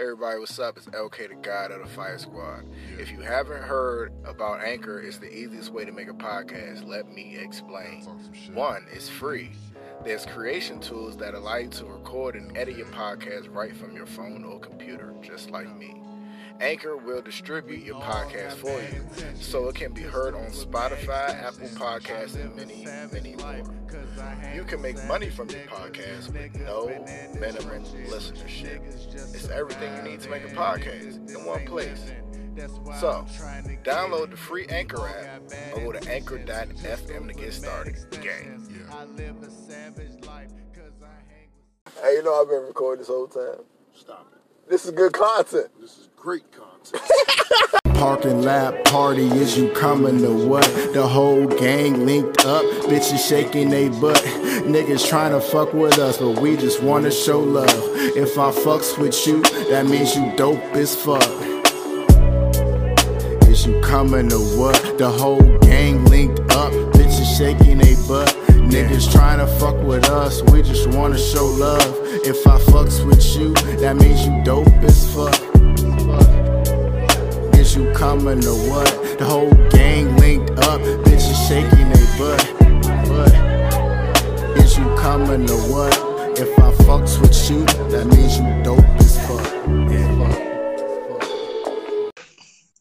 Everybody, what's up? It's LK, the God of the Fire Squad. If you haven't heard about Anchor, it's the easiest way to make a podcast. Let me explain. One, it's free. There's creation tools that allow you to record and edit your podcast right from your phone or computer, just like me. Anchor will distribute your podcast for you so it can be heard on Spotify, Apple Podcasts, and many, many more. You can make money from your podcast with no minimum listenership. It's everything you need to make a podcast in one place. So, download the free Anchor app or go to anchor.fm to get started. Gang. Hey, you know I've been recording this whole time. Stop it. This is good content. This is great content. Parking lot party, is you coming to what? The whole gang linked up, bitches shaking they butt. Niggas trying to fuck with us, but we just wanna show love. If I fucks with you, that means you dope as fuck. Is you coming to what? The whole gang linked up, bitches shaking they butt. Niggas trying to fuck with us, we just wanna show love. If I fucks with you, that means you dope as fuck. Is you coming to what? The whole gang linked up, bitches shaking they butt. butt. Is you coming to what? If I fucks with you, that means you dope as fuck.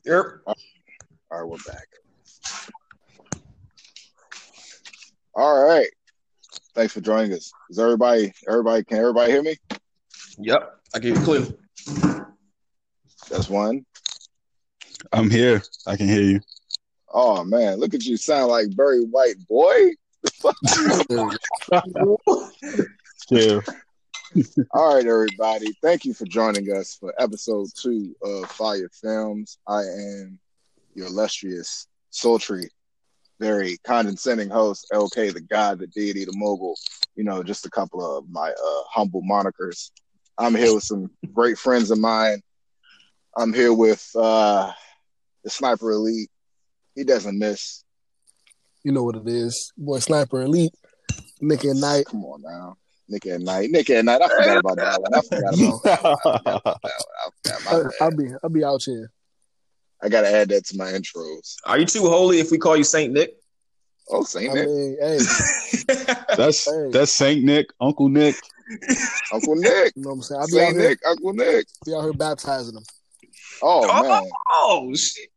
Yep. All right, we're back. All right. Thanks for joining us. Is everybody, everybody, can everybody hear me? Yep. I give you clue. That's one. I'm here. I can hear you. Oh man, look at you sound like Barry White boy. Yeah. All right, everybody. Thank you for joining us for episode two of Fire Films. I am your illustrious, sultry, very condescending host, LK, the God, the deity, the mogul. You know, just a couple of my uh, humble monikers. I'm here with some great friends of mine. I'm here with uh, the Sniper Elite. He doesn't miss. You know what it is. Boy Sniper Elite, Nick at Night. Come on now. Nick at night. Nick at night. I forgot about that one. I forgot about that one. I forgot my I, bad. I'll be I'll be out here. I gotta add that to my intros. Are you too holy if we call you Saint Nick? Oh, Saint I Nick, mean, hey, That's Hey. that's Saint Nick, Uncle Nick. Uncle Nick, you know what I'm saying? I'll be out Saint here, Nick, Uncle Nick. be out here baptizing them. Oh Oh. man. oh shit.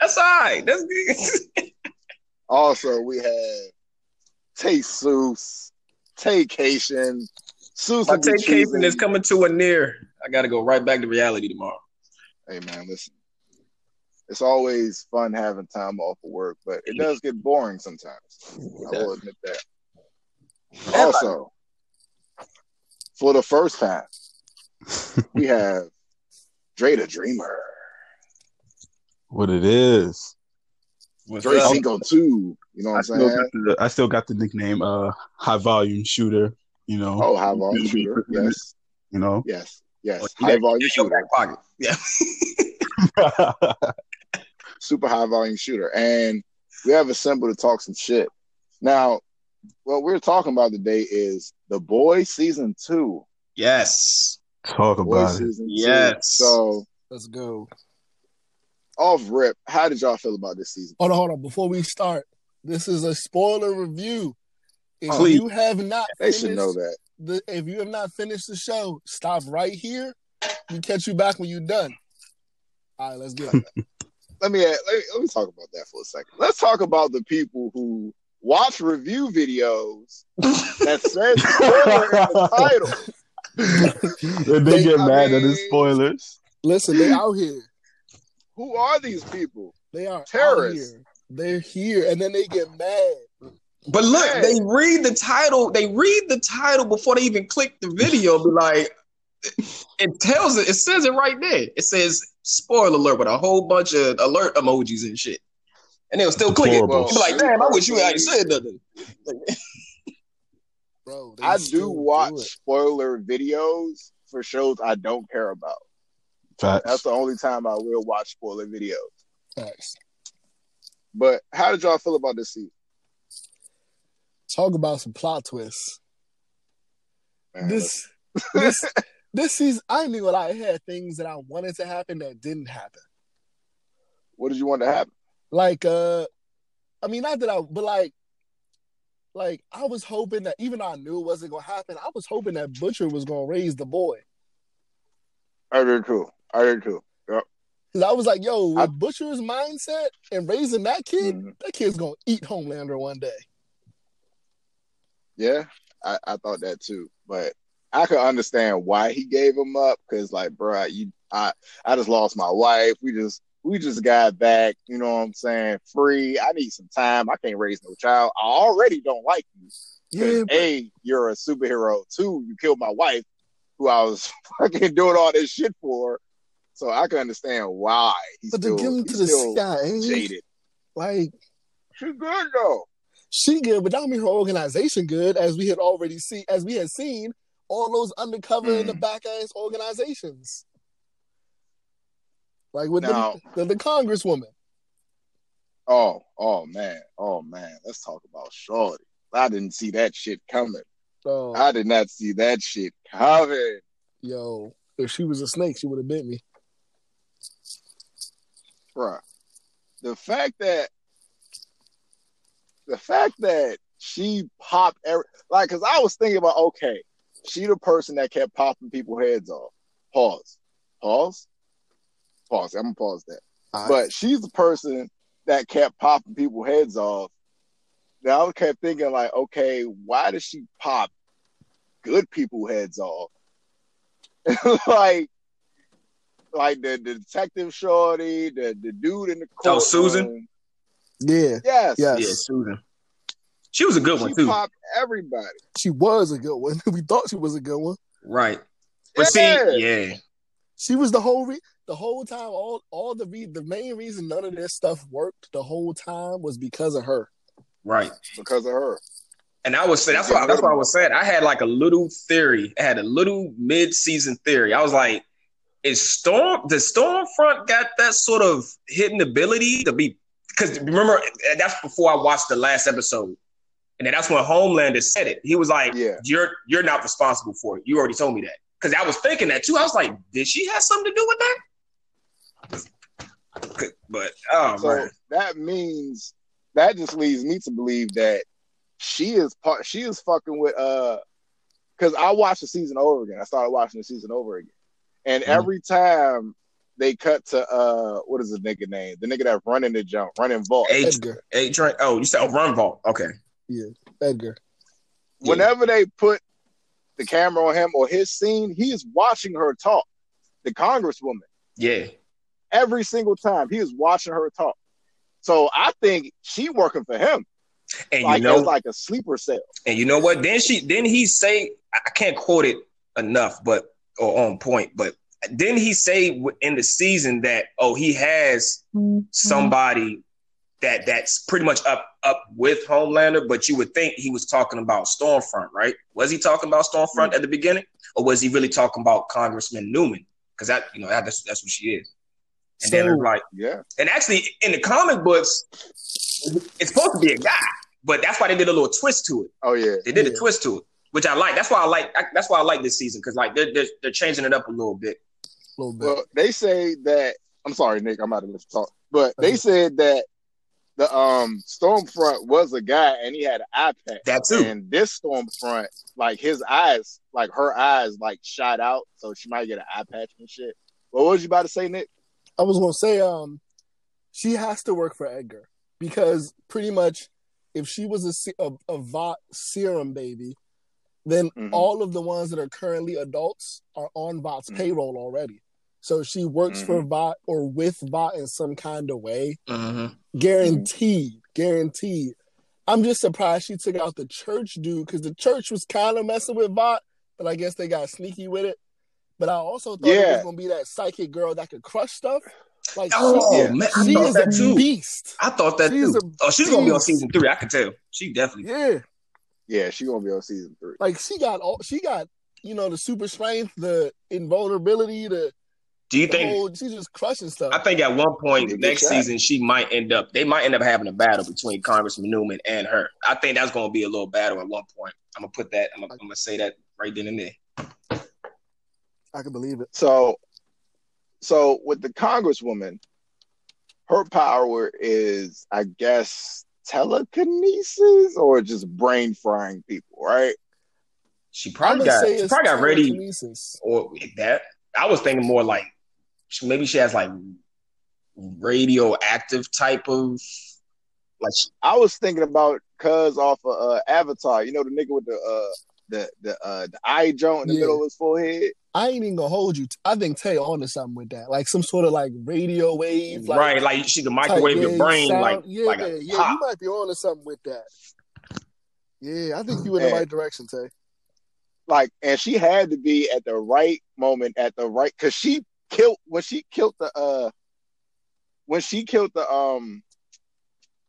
That's all right. That's good. Also, we have Tay Seuss, Taycation, Seuss. My will be take choosing- is coming to a near. I gotta go right back to reality tomorrow. Hey man, listen. It's always fun having time off of work, but it does get boring sometimes. I will admit that. Also, for the first time, we have Dre the Dreamer. What it is. What's Dre up? Cinco 2. You know what I I'm still, saying? got the, I still got the nickname uh high volume shooter, you know. Oh, high volume shooter. Yes, You know. yes, yes. Oh, High volume Your shooter. back pocket. Yeah. super high volume shooter. And we have assembled to talk some shit. Now, what we're talking about today is The Boy Season 2. Yes. Talk Boy about it. Season 2. Yes. So, Let's go. off rip, how did y'all feel about this season? Hold on, hold on. Before we start, this is a spoiler review. If Please. you have not They finished should know that. the if you have not finished the show, stop right here. We catch you back when you're done. All right, let's get it. Let me, let me let me talk about that for a second. Let's talk about the people who watch review videos that said spoiler in the title. And they, They- get I mad at the spoilers. Listen, they out here. Who are these people? They are Terrorists. Out here. They're here, and then they get mad. But look, Hey. they read the title. They read the title before they even click the video. Be like, it tells it. It says it right there. It says spoiler alert with a whole bunch of alert emojis and shit. And they'll still click it. Deplorable. Be like, damn, I wish you hadn't said nothing. Bro, I do do watch it. spoiler videos for shows I don't care about. Facts. That's the only time I will watch spoiler videos. Facts. But how did y'all feel about this season? Talk about some plot twists. Man, This, this, this season, I knew what I had things that I wanted to happen that didn't happen. What did you want to happen? Like, uh, I mean, not that I, but like, like I was hoping that even though I knew it wasn't gonna happen, I was hoping that Butcher was gonna raise the boy. I did too. I did too. Yep. Cause I was like, yo, with I- Butcher's mindset and raising that kid, Mhm. that kid's gonna eat Homelander one day. Yeah, I, I thought that too, but I could understand why he gave him up because, like, bro, you, I, I just lost my wife. We just, we just got back. You know what I'm saying? Free. I need some time. I can't raise no child. I already don't like you. Yeah, but, a, you're a superhero. Two, you killed my wife, who I was fucking doing all this shit for. So I can understand why he's but to still, give him to the sky, ain't jaded. like She's good though. she good, but that don't mean her organization good, as we had already seen, as we had seen all those undercover in the Mm. back ass organizations, like with Now- the, the the Congresswoman. Oh, oh man, oh man. Let's talk about Shorty. I didn't see that shit coming. Oh, I did not see that shit coming. yo, if she was a snake, she would have bit me. Bruh. The fact that the fact that she popped every like cause I was thinking about okay, she the person that kept popping people heads off. Pause. Pause. Pause. I'm gonna pause that. But she's the person that kept popping people heads off. Now I kept thinking like, okay, why does she pop good people heads off? like, like the, the detective shorty, the, the dude in the court. Oh, Susan? yeah, Yes. Yes. Yeah, Susan. She was a good She one too. popped everybody. she was a good one. we thought she was a good one. Right. But Yeah. see, yeah. She was the whole re- the whole time. All all the re- the main reason none of this stuff worked the whole time was because of her. Right. because of her. And I was saying that's why that's why I was saying I had like a little theory. I had a little mid-season theory. I was like, is Storm the Stormfront got that sort of hidden ability to be because remember that's before I watched the last episode. And then that's when Homelander said it. He was like, Yeah. You're you're not responsible for it. You already told me that. Because I was thinking that too. I was like, did she have something to do with that? But oh So man. that means that just leads me to believe that she is part. She is fucking with uh, because I watched the season over again. I started watching the season over again, and Mhm. every time they cut to uh, what is the nigga name? The nigga that running the jump, running Vought. A, Edgar, a. Oh, you said oh, Run Vought. Okay. Edgar. Yeah. Whenever they put the camera on him or his scene, he is watching her talk. The congresswoman. Yeah. Every single time he is watching her talk. So I think she working for him, And like you know, as like a sleeper cell. and you know what? Then she, then he say, I can't quote it enough, but or on point, but didn't he say in the season that oh he has mm-hmm. somebody that that's pretty much up up with Homelander, but you would think he was talking about Stormfront, right? Was he talking about Stormfront mm-hmm. at the beginning, or was he really talking about Congressman Newman? Because that you know that, that's that's what she is. And then So- it's like, Yeah. and actually in the comic books, it's supposed to be a guy, but that's why they did a little twist to it. Oh yeah. They did a twist to it, which I like. That's why I like. I, that's why I like this season because like they're, they're they're changing it up a little bit. A little bit. Well, they say that I'm sorry, Nick, I'm out of this talk. But they said that the um Stormfront was a guy and he had an eye patch. That too. And this Stormfront, like his eyes, like her eyes, like shot out, so she might get an eye patch and shit. What was you about to say, Nick? I was gonna say, um, she has to work for Edgar because pretty much, if she was a se- a, a Vought serum baby, then Mhm. all of the ones that are currently adults are on Vought's Mhm. payroll already. So she works for Vought or with Vought in some kind of way, Mm-hmm. guaranteed, guaranteed. I'm just surprised she took out the church dude because the church was kind of messing with Vought, but I guess they got sneaky with it. But I also thought it was gonna be that psychic girl that could crush stuff. Like Oh Yeah. man, I she thought is that a too. beast. I thought that She's too. Oh, she's gonna be on season three. I can tell. She definitely. Yeah, Yeah, she gonna be on season three. like she got all she got. You know the super strength, the invulnerability, the, Do you think? She's just crushing stuff. I think at one point next season she might end up. They might end up having a battle between Congressman Newman and her. I think that's gonna be a little battle at one point. I'm gonna put that. I'm gonna, I'm gonna say that right then and there. I can believe it. So, so with the Congresswoman, her power is, I guess, telekinesis or just brain frying people, right? She probably got she probably got ready or that. I was thinking more like she- maybe she has like radioactive type of like she- I was thinking about Cuz off of uh, Avatar. You know the nigga with the uh the the uh the eye joint in the Yeah. middle of his forehead. I ain't even gonna hold you. I think Tay onto something with that, like some sort of like radio wave, like, right like she can type, microwave your yeah, brain sound- like yeah, like a yeah. You might be onto something with that. Yeah, I think you in the Yeah. right direction, Tay. Like, and she had to be at the right moment at the right because she killed when she killed the uh when she killed the um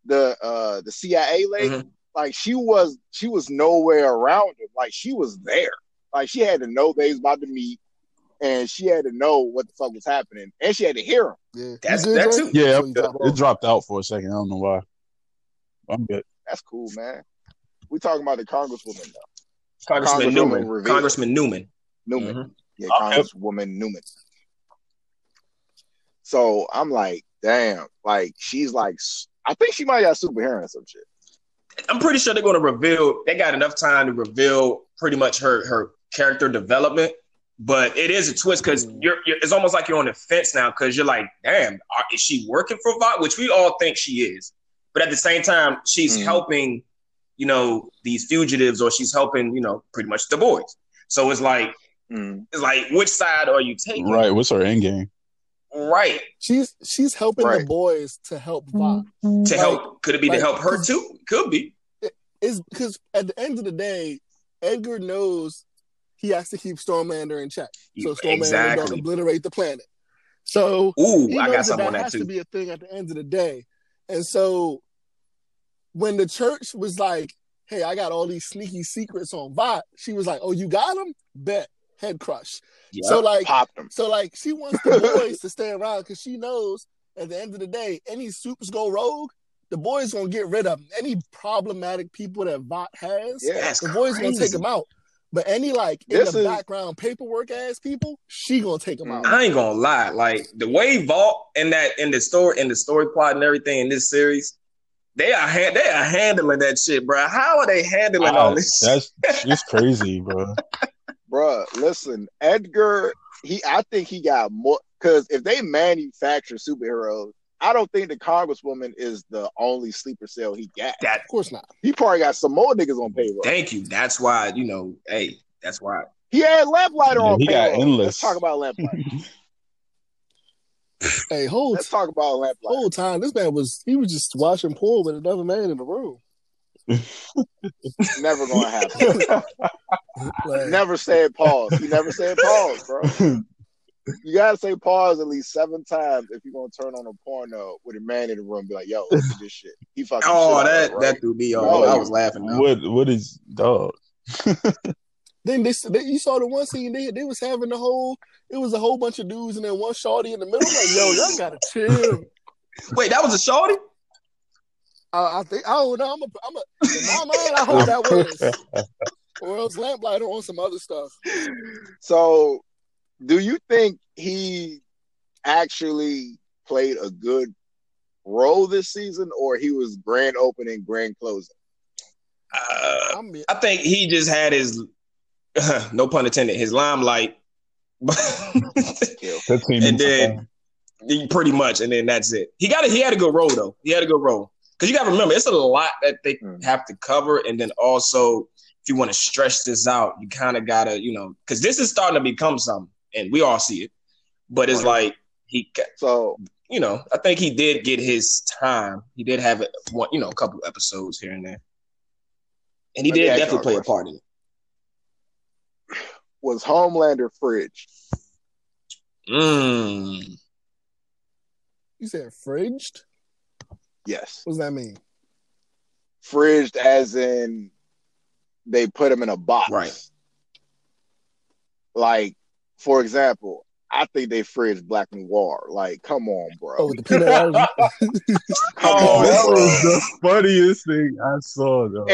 the uh the CIA lady. Mhm. Like she was she was nowhere around him. Like she was there. Like she had to know they was about to meet, and she had to know what the fuck was happening, and she had to hear him. Yeah, That's- that Dre? too. Yeah, So it dropped out for a second. I don't know why. I'm good. That's cool, man. We talking about the Congresswoman though. Congressman Congresswoman Newman. revealed. Congressman Newman. Newman. Mhm. Yeah, Okay. Congresswoman Newman. So I'm like, damn, like she's like, I think she might have super hearing or some shit. I'm pretty sure they're going to reveal. They got enough time to reveal pretty much her her character development. But it is a twist because Mm. you're, you're. It's almost like you're on the fence now because you're like, damn, are, is she working for Vought? Which we all think she is. But at the same time, she's Mm. helping, you know, these fugitives, or she's helping, you know, pretty much the boys. So it's like, Mm. it's like, which side are you taking? Right. What's her end game? Right. She's she's helping the boys to help Vought. Mm-hmm. To Like- help. Could it be like, to help her too? Could be. Is because at the end of the day, Edgar knows he has to keep Stormlander in check, so Stormlander don't obliterate the planet. So Ooh, he I knows got something that on that has to be a thing at the end of the day. And so when the church was like, "Hey, I got all these sneaky secrets on Vought," she was like, "Oh, you got them? Bet head crush." Yeah. So like, Popped him. so like, she wants the boys to stay around because she knows at the end of the day, any supers go rogue, the boys gonna get rid of them. Any problematic people that Vought has, Yeah. The boys gonna take them out. But any like in This the is- background paperwork ass people, she gonna take them out. I ain't gonna lie, like the way Vought in that in the story in the story plot and everything in this series, they are ha- they are handling that shit, bro. How are they handling all Ah, this? that's it's crazy, bro. Bruh, listen, Edgar, he I think he got more because if they manufacture superheroes, I don't think the Congresswoman is the only sleeper cell he got. that Of course not. He probably got some more niggas on payroll. thank you. That's why you know, hey, that's why. He had Lamplighter Yeah, on he got endless. Let's talk about Lamplighter. Hey, whole Let's talk about Lamplighter. whole time this man was he was just watching porn with another man in the room. Never gonna happen. Like, never said pause. He never said pause, bro. You gotta say pause at least seven times if you're gonna turn on a porno with a man in the room. and Be like, yo, look at this shit. He fucking. Oh, shit that there, that threw me No, off. I was laughing. Now. what what is dog? Then they, they you saw the one scene they they was having the whole it was a whole bunch of dudes and then one shorty in the middle. I'm like, yo, y'all gotta chill. Wait, that was a shorty? I, I think I don't know. I'm a I'm a in my mind. I hope that was or else Lamplighter on some other stuff. So, do you think he actually played a good role this season, or he was grand opening, grand closing? Uh, I mean, I think he just had his no pun intended, his limelight. And then- pretty much, and then that's it. He got it. He had a good role though. He had a good role because you got to remember it's a lot that they Mm. have to cover, and then also if you want to stretch this out, you kind of gotta, you know, because this is starting to become something, and we all see it. But it's Right. like he, got- So, you know, I think he did get his time. He did have it, one, you know, a couple episodes here and there, and he Let did definitely y'all play a part in it. was Homelander fridge? Mm. you said fridged. Yes, What does that mean? fridged as in they put them in a box, Right. Like, for example, I think they fridged Black Noir. Like, come on, bro. Oh, with the peanut allergy. Oh, come Oh, on, that bro. was the funniest thing I saw, though.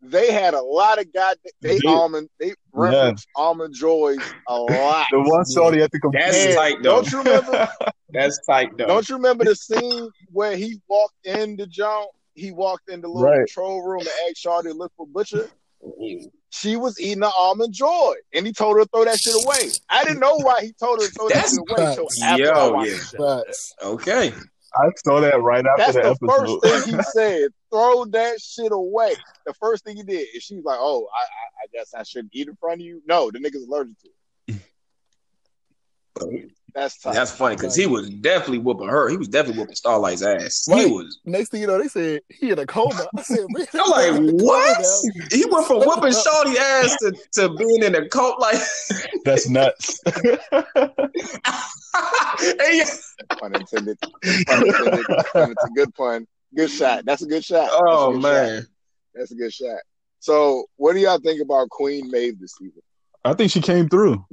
They had a lot of god they They- almond they referenced almond joys a lot. The one shorty at the That's And tight though. Don't you remember? That's tight though. don't you remember the scene where he walked in the joint? He walked in the little Right. control room and asked Shawty to look for Butcher. Mm-hmm. She was eating an almond joy, and he told her to throw that shit away. I didn't know why he told her to throw That's that shit away until after Yo, yeah. the show. Facts. Okay. I saw that right after That's the, the episode. first thing he said. Throw that shit away. The first thing he did, and she was like, "Oh, I, I, I guess I shouldn't eat in front of you." No, the nigga's allergic to it. That's tough. That's funny because he was definitely whooping her. He was definitely whooping Starlight's ass. He was. Next thing you know, they said he in a coma. I said, really? I'm like, what? He went from whooping Shorty ass to, to being in a cult. Like, That's nuts. hey, pun intended. Pun intended. It's a good pun. Good shot. That's a good shot. That's oh good man, shot. that's a good shot. So, what do y'all think about Queen Maeve this season? I think she came through.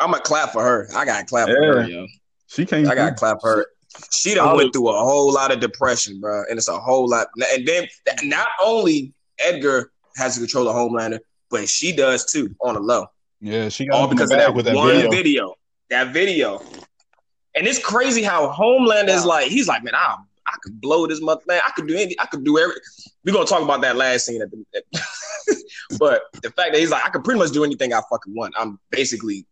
I'm gonna clap for her. I gotta clap for her, yo. She can't. I gotta clap for her. She done went through a whole lot of depression, bro, and it's a whole lot. And then not only Edgar has to control the Homelander, but she does too on the low. Yeah, she got all him in the because of that, with that one video. video. That video. And it's crazy how Homelander is like, he's like, man, I I could blow this month, man. I could do any, I could do everything. We're gonna talk about that last scene at the. At, but the fact that he's like, I could pretty much do anything I fucking want. I'm basically,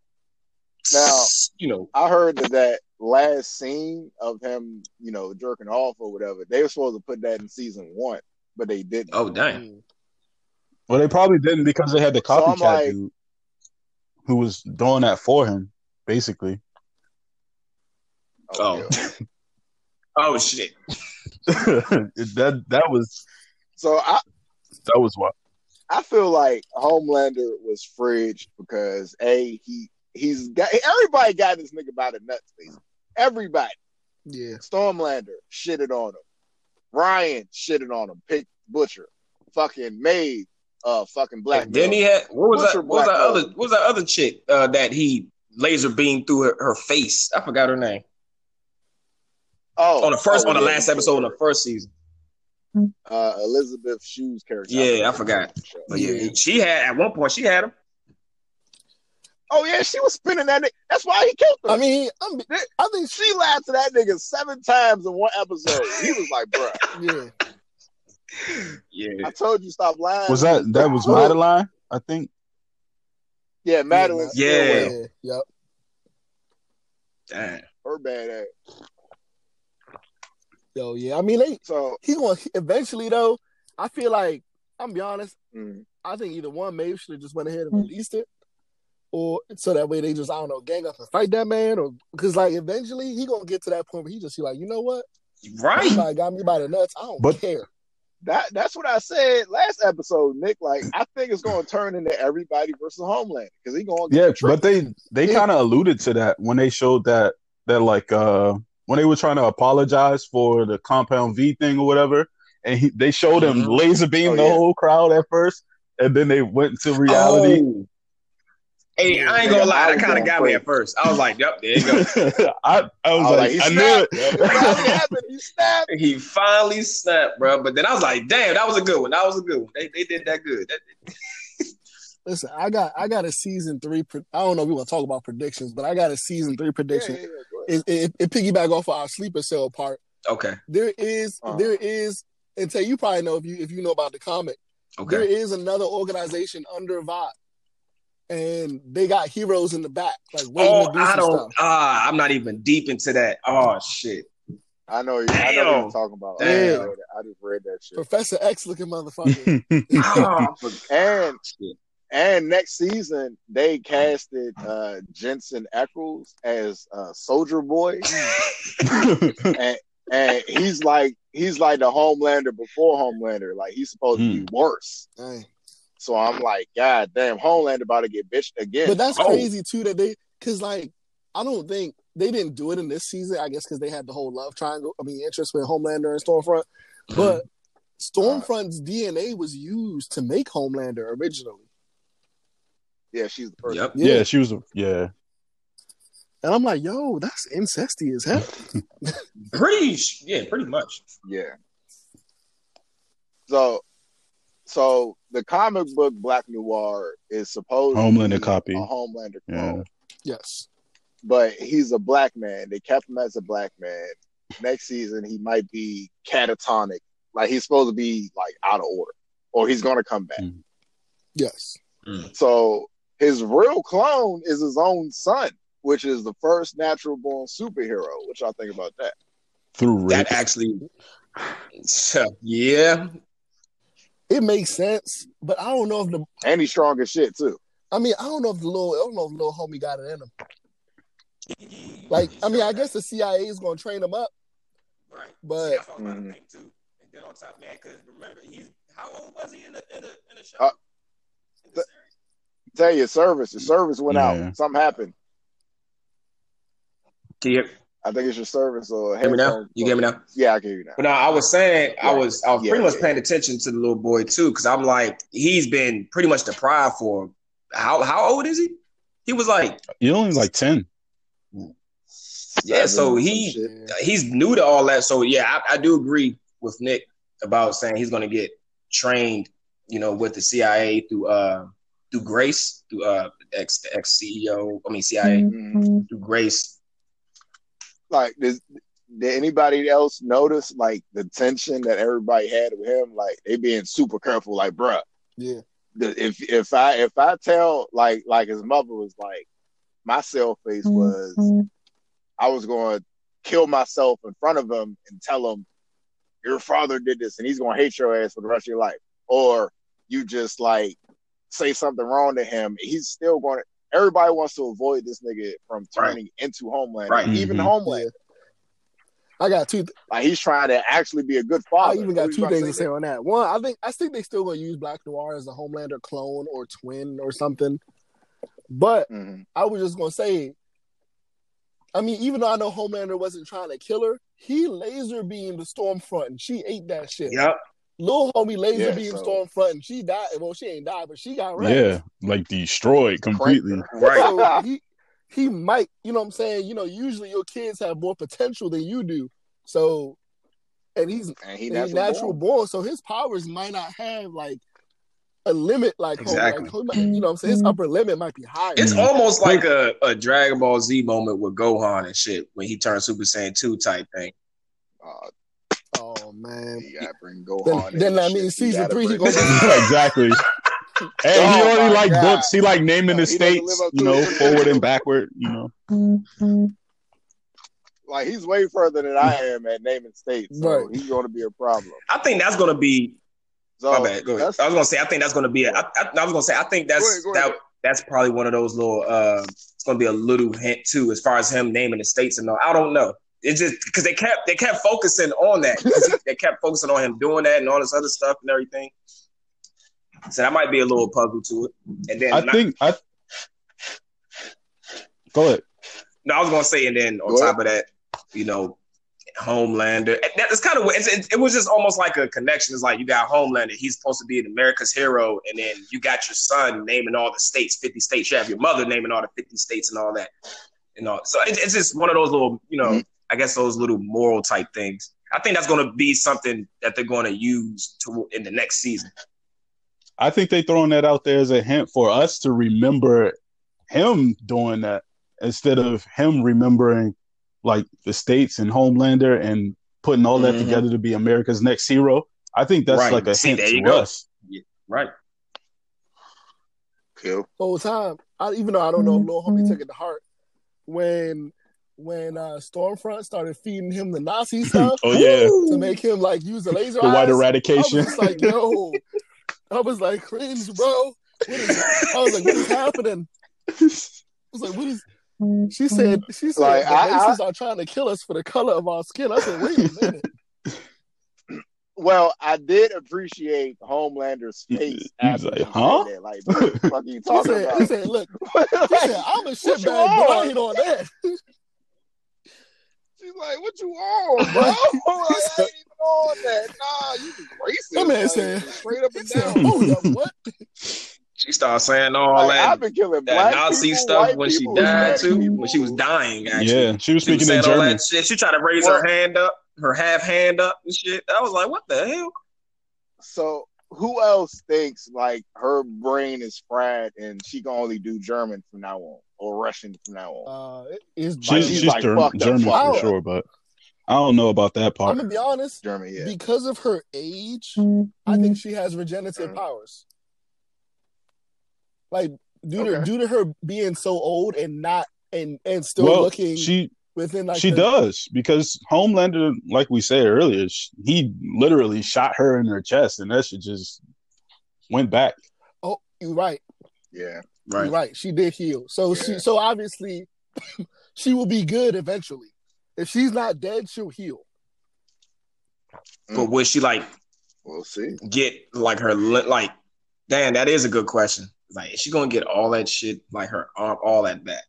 Now- you know, I heard that that last scene of him, you know, jerking off or whatever, they were supposed to put that in season one, but they didn't. oh damn, mm-hmm. Well, they probably didn't because they had the So copycat like- dude who was doing that for him, basically. Oh. yeah. oh, oh shit. that that was So I, that was what. I feel like Homelander was fridged because a he he's got everybody got this nigga by the nuts, basically. Everybody. Yeah. Stormlander shitted on him. Ryan shitted on him. Pick Butcher. Fucking Maeve. Uh, fucking Black. then he had what was Butcher that? What was that Black other? What was that other chick uh, that he laser beamed through her, her face? I forgot her name. oh, On the first, oh, on the yeah, last episode, on the first season. uh, Elisabeth Shue's character. Yeah, I forgot. But yeah, Yeah. she had at one point she had him. Oh yeah, she was spinning that. Nigga. That's why he killed her. I mean, I'm, I think she lied to that nigga seven times in one episode. He was like, "Bruh, yeah. Yeah, I told you stop lying." Was that that was Madeline? I think. Yeah, Madeline. Yeah. Stillwell, Yeah. Yep. damn. her bad ass. Yo, yeah. I mean, they So, he going to eventually though. I feel like I'm be honest. mm, I think either one maybe should have just went ahead and released it, or so that way they just I don't know gang up and fight that man, or because like eventually he gonna get to that point where he just be like, you know what, Right. somebody got me by the nuts. I don't But- care. that that's what I said last episode, Nick. Like, I think it's going to turn into everybody versus Homeland because he going. to Yeah, get but they they kind of alluded to that when they showed that that like uh when they were trying to apologize for the compound V thing or whatever, and he, they showed him Mhm. laser beam Oh, the yeah. whole crowd at first, and then they went to reality. Oh. Hey, I ain't gonna lie, that kind of got me at first. I was like, "Yep, there you go." I, I was I was like, he I knew it. What happened? He snapped. he finally snapped, bro. But then I was like, "Damn, that was a good one. That was a good one. They, they did that good." That, Listen, I got I got a season three. Pre- I don't know if we want to talk about predictions, but I got a season three prediction. yeah, yeah, go. It, it, it piggyback off of our sleeper cell part. okay, There is Uh-huh. there is and Tay, you probably know if you if you know about the comic. There okay. is another organization under Vought, and they got heroes in the back, like waiting Oh, to do I some don't. stuff. Ah, I'm not even deep into that. Oh shit. I know. you, I know what you're talking about. Damn. I, just read. I just read that shit. Professor X looking motherfucker. Ah, And Shit. and next season they casted uh Jensen Ackles as uh, Soldier Boy, and and he's like he's like the Homelander before Homelander. Like he's supposed to be worse. Dang. So I'm like, God damn, Homelander about to get bitched again. But that's Oh. crazy too that they because like I don't think they didn't do it in this season. I guess because they had the whole love triangle. I mean, interest with Homelander and Stormfront, mm-hmm. but Stormfront's DNA was used to make Homelander originally. yeah, she's the person. Yep. yeah, she was. Yeah, And I'm like, yo, that's incesty as hell. Pretty. Yeah, pretty much. Yeah. So So the comic book Black Noir is supposed Homelander to be copy. a Homelander Yeah. clone, Yes. but he's a black man. They kept him as a black man. Next season, he might be catatonic, like he's supposed to be like out of order, or he's going to come back. Mm. Yes. So his real clone is his own son, which is the first natural born superhero. Which y'all think about that? Through That actually. So, yeah, It makes sense, but I don't know if the And he's strong as shit too. I mean, I don't know if the little I don't know if the little homie got it in him. Like, I mean, I guess the CIA is gonna train him up, right. but See, I thought about Mhm. the thing too. And then on top, man, because remember, he's how old was he in the in the, in the show? Uh, In the th- Tell you, service, the service went Yeah. out. Something happened. Can you I think it's your service or hear me now? You get me now? Yeah, I can hear you now. But no, I was saying I was I was Yeah, pretty much yeah. paying attention to the little boy too, because I'm like he's been pretty much deprived for how how old is he? He was like You're only like 10. Yeah, so he- he's new to all that. So yeah, I, I do agree with Nick about saying he's going to get trained, you know, with the CIA through uh through Grace, through uh ex ex CEO, I mean CIA Mhm. through Grace. Like, does, did anybody else notice like the tension that everybody had with him? Like, they being super careful. Like, bruh, yeah, the, if if I if I tell like like his mother was like, my cell face was, mm-hmm. I was going to kill myself in front of him and tell him, your father did this, and he's going to hate your ass for the rest of your life. Or you just like say something wrong to him, he's still going to. Everybody wants to avoid this nigga from Right. turning into Homeland, Right. even Mhm. Homeland. I got two. Like he's trying to actually be a good I father. even got two things to say say on that. One, I think I think they still gonna use Black Noir as a Homelander clone or twin or something. But there? Mhm. I was just gonna say, I mean, even though I know Homelander wasn't trying to kill her, he laser beamed the Stormfront and she ate that shit. Yep. Little homie laser Yeah, beamed so- Stormfront and she died. Well, she ain't died, but she got wrecked. Yeah. Like destroyed completely. Right. So he he might, you know what I'm saying? You know, usually your kids have more potential than you do. So and he's And he he's natural, natural, born. born. so his powers might not have like a limit like Home- Exactly. like, Home- you know what I'm saying? His upper limit might be higher. It's Mhm. almost like a, a Dragon Ball Z moment with Gohan and shit when he turned Super Saiyan 2 type thing. Uh, oh man. you gotta bring Then, Gohan. in then and that shit. means You season gotta three he bring- gonna exactly. Hey, Oh he already like God. books. He like naming the He states, you know, his forward and backward, you know. like he's way further than I am at naming states. So Right. he's going to be a problem. I think that's going to be So my bad. Go ahead. I was going to say I think that's going to be. A, I, I, I was going to say I think that's Go ahead, go ahead. that that's probably one of those little. Uh, it's going to be a little hint too, as far as him naming the states and all. I don't know. It's just because they kept they kept focusing on that. he- they kept focusing on him doing that and all this other stuff and everything. So that might be a little puzzle to it. And then I not- think I go ahead. No, I was gonna say, and then on Go top of that, you know, Homelander. and That, it's kind of it, was just almost like a connection. It's like you got Homelander, he's supposed to be an America's hero, and then you got your son naming all the states, fifty states. You have your mother naming all the fifty states and all that, you know. So it, it's just one of those little, you know, Mhm. I guess those little moral type things. I think that's going to be something that they're going to use to in the next season. I think they throwing that out there as a hint for us to remember him doing that instead of him remembering like the states and Homelander and putting all that Mhm. together to be America's next hero. I think that's Right. like a See, hint there you to go. us. Right. Kill. whole time. I, even though I don't know if little homie took it to heart, when when uh, Stormfront started feeding him the Nazi stuff Oh yeah, to make him like use the laser the white eyes, I was eradication. just like, yo, I was like, cringe, bro. What is, I was like, what is happening? I was like, what is? She said, she said, Like, the I- I- racists are trying to kill us for the color of our skin. I said, wait a minute. Well, I did appreciate Homelander's face. he's after like, huh? that. Like, what the fuck are you He talking said, about? he said, look, he said, I'm a What shitbag, you but I ain't on that. She's like, "What you on, bro? like, I ain't even on that. Nah, you racist." That man like, said- straight up and said, down. Oh, hold up, what? She started saying all Like, that. I've been killing that black Nazi people, stuff when she died too. people. When she was dying, actually. yeah, she was She was speaking saying in all German. that shit. She tried to raise Well- her hand up, her half hand up and shit. I was like, what the hell? So who else thinks like her brain is fried and she can only do German from now on or Russian from now on? Uh, it's She's, she's she's like German, up, German for sure, but I don't know about that part. I'm gonna be honest. German, yeah. Because of her age, I think she has regenerative Mhm. powers. Like due to due to her being so old and not and and still Well, looking she within like she the- does because Homelander, like we said earlier, sh- he literally shot her in her chest, and that she just went back. Oh, you're right. Yeah. You're right. She did heal. So Yeah. she so obviously she will be good eventually. If she's not dead, she'll heal. But would she like We'll see. get like her like? Damn, that is a good question. Like, is she gonna get all that shit like her arm, all that back?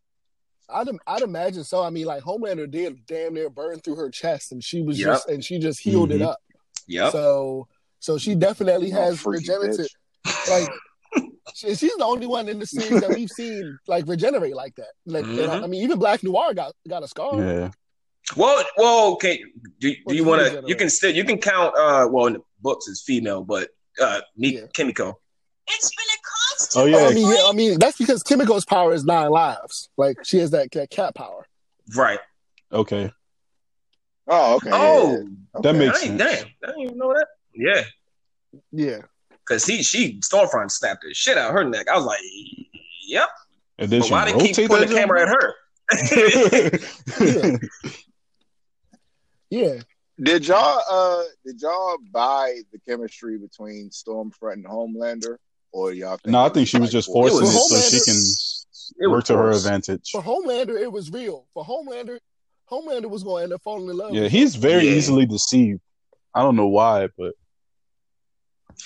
I'd I'd imagine so. I mean, like Homelander did damn near burn through her chest, and she was Yep. just and she just healed it Mhm. up. Yep. So so she definitely has freaky regenerative. bitch. Like she- she's the only one in the series that we've seen like regenerate like that. Like and I. I mean, even Black Noir got got a scar. Yeah, Well, well, okay. Do, do you want to? You can still you can count. Uh, well, in the books it's female, but uh, me Yeah. Kimiko. It's been a constant. Oh, yeah. I mean, yeah, I mean that's because Kimiko's power is nine lives. Like she has that, that cat power. Right. okay, Oh, okay. Oh, yeah, yeah. that Okay. makes I sense. damn, I didn't even know that. Yeah, Yeah. Because he she Stormfront snapped the shit out her neck. I was like, yep. And then But she why they keep rotate putting the camera at her? Yeah. Did y'all uh did y'all buy the chemistry between Stormfront and Homelander? Or y'all think no, I think she was like just forcing it was so she can It was work to her advantage. For Homelander, it was real. For Homelander, Homelander was going to end up falling in love. Yeah, he's very Yeah. easily deceived. I don't know why, but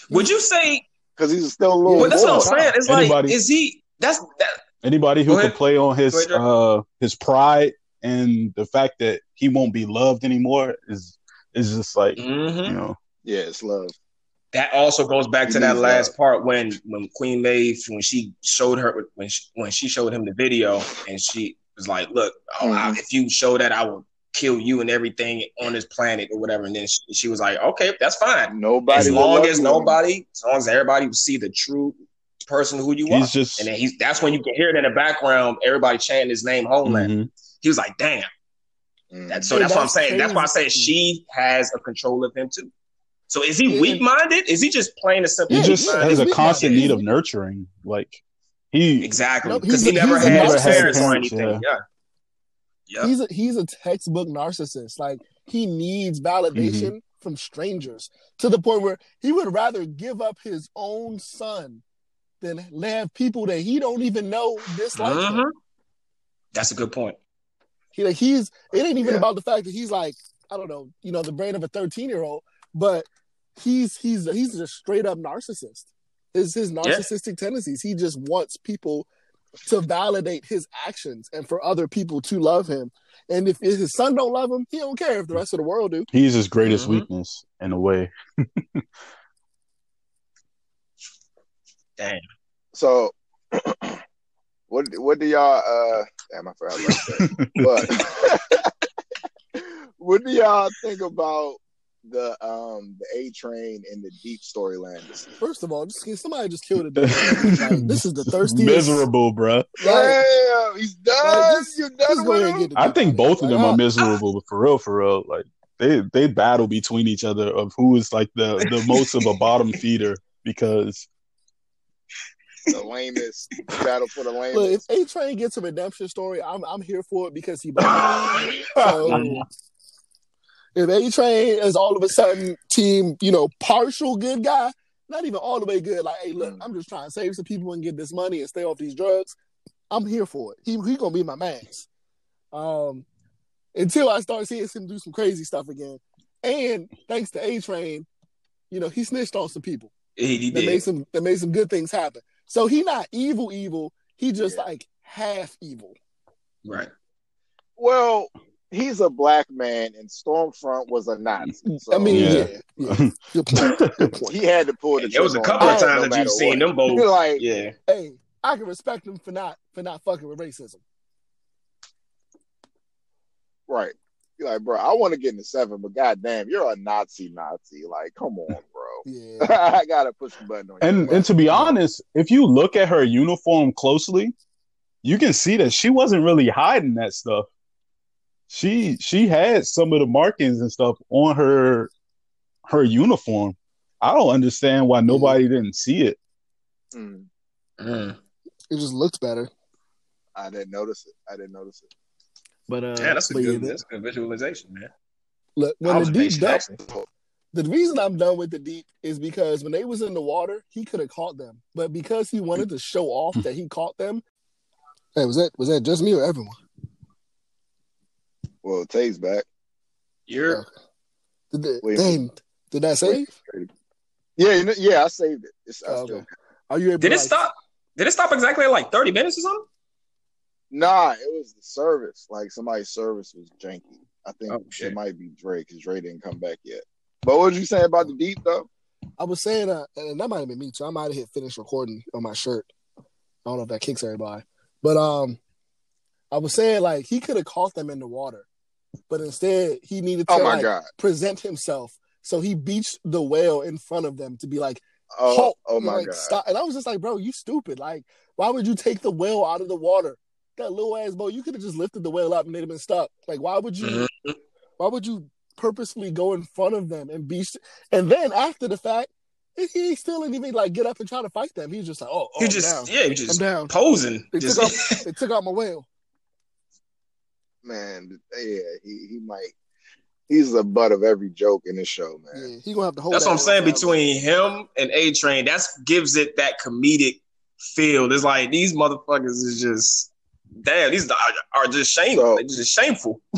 Would you say? Because he's still a little Well, that's what I'm saying. It's Anybody- like, is he? That's that. anybody who Go can play on his ahead, uh his pride and the fact that he won't be loved anymore is is just like mm-hmm. you know Yeah, it's love. That also goes back He to that last love. part when when Queen Maeve when she showed her when she, when she showed him the video and she was like, "Look, oh, I- Mhm. if you show that, I will kill you and everything on this planet or whatever." And then she, she was like, "Okay, that's fine. Nobody as long love as you nobody, as long as everybody will see the true person who you are." just And then he's that's when you can hear it in the background, everybody chanting his name, Homeland. Mhm. He was like, "Damn." anymore. That, so Yeah, that's, what I'm that's saying. That's why I say she has a control of him too. So is he Yeah. weak minded? Is he just plain and simple? he just yeah, has he's a constant need of nurturing like he Exactly. Because he's he never he's had his parents or anything. Yeah. Yeah. He's a he's a textbook narcissist. Like he needs validation from strangers to the point where he would rather give up his own son than have people that he don't even know dislike him. Mhm. That's a good point. He like he's it ain't even Yeah. about the fact that he's like I don't know you know the brain of a thirteen year old, but he's he's he's just straight up narcissist. His his narcissistic tendencies. He just wants people to validate his actions and for other people to love him. And if, if his son don't love him, he don't care if the rest of the world do. he's his greatest Mhm. weakness in a way Damn. So what what do y'all uh damn I forgot about that. but what do y'all think about the um the A train and the deep storyline? First of all, just somebody just killed it. Like, this is the thirstiest. miserable bruh Like, Damn, he's done. like, just- you just done go with him? get I think both of them Like, are uh, miserable but for real for real like they they battle between each other of who is like the the most of a bottom feeder because the lamest battle for the Look, lamest. if A Train gets a redemption story, I'm I'm here for it because he. so if A Train is all of a sudden team, you know, partial good guy, not even all the way good. Like, hey, look, Mm. I'm just trying to save some people and get this money and stay off these drugs. I'm here for it. He he gonna be my man. Um, until I start seeing him do some crazy stuff again. And thanks to A Train, you know, he snitched on some people He, he that made some that made some good things happen. So he not evil, evil. He just Yeah. like half evil. Right. Well, he's a black man, and Stormfront was a Nazi. So I mean, Yeah. yeah, yeah. Good point. Good point. he had to pull the. And there was a trigger on couple of times no that you've seen them both. You're like, Yeah. Hey, I can respect him for not for not fucking with racism. right. You're like, bro, I want to get into seven, but goddamn, you're a Nazi, Nazi. Like, come on, bro. Yeah. I gotta push the button on you. And and to be honest, if you look at her uniform closely, you can see that she wasn't really hiding that stuff. She she had some of the markings and stuff on her her uniform. I don't understand why nobody didn't see it. Mm, Mm. It just looked better. I didn't notice it. I didn't notice it. But uh, Yeah, that's a but yeah, good, the- that's a good visualization, man. look when the deep Observation, duck, the reason I'm done with the deep is because when they was in the water, he could have caught them, but because he wanted to show off that he caught them. Hey, was that was that just me or everyone? Well, Tay's back. You're Did that, Wait. dang, did that save? Yeah, you know, yeah, I saved it. It's, I Oh, still- okay. Are you able? did to, it like, stop? Did it stop exactly at like 30 minutes or something? Nah, it was the service. Like somebody's service was janky. I think Oh, it might be Dre because Dre didn't come back yet. But what did you say about the deep though? I was saying, uh, and that might have been me too. I might have hit finish recording on my shirt. I don't know if that kicks everybody, but um, I was saying like he could have caught them in the water, but instead he needed to Oh my like, god! present himself. So he beached the whale in front of them to be like, Oh, halt, oh my like, god! stop. And I was just like, bro, you stupid. Like, why would you take the whale out of the water? That little ass boat, you could have just lifted the whale up and they'd have been stuck. Like, why would you? Mm-hmm. Why would you purposefully go in front of them and beach? And then after the fact, he- he still didn't even like get up and try to fight them. He was just like, oh, oh You I'm just down. yeah, you I'm just down. posing. They Just, took out, they took out my whale. Man, yeah, he he might. He's the butt of every joke in this show, man. Yeah, he gonna have to hold. that's what I'm saying. whale. Between him and A Train, that's gives it that comedic feel. It's like these motherfuckers is just damn. These are, are just shameful. So- They're just shameful.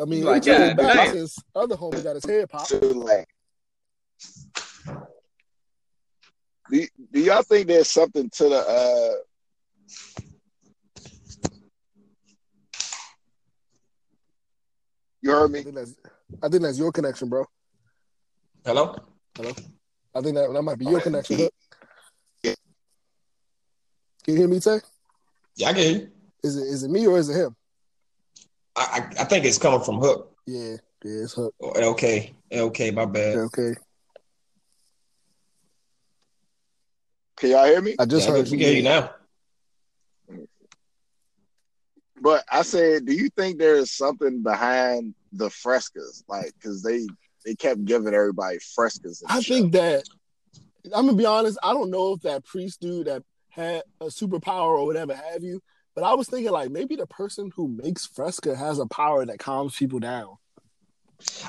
I mean, Like, he yeah, back damn. his other homie got his head popped. So, like, do, do y'all think there's something to the uh You heard I me? think that's, I think that's your connection, bro. Hello. Hello? I think that that might be your Oh, connection. he- Hook. Can you hear me, Tay? Yeah, I get you. Is it is it me or is it him? I, I I think it's coming from Hook. Yeah, yeah, it's Hook. Oh, or LK. LK, my bad. Okay, Can y'all hear me? I just Yeah, heard we you. can hear you now. But I said, do you think there's something behind the frescas? Like, because they they kept giving everybody frescas. I show. think that I'm gonna be honest. I don't know if that priest dude that had a superpower or whatever have you, but I was thinking like maybe the person who makes Fresca has a power that calms people down.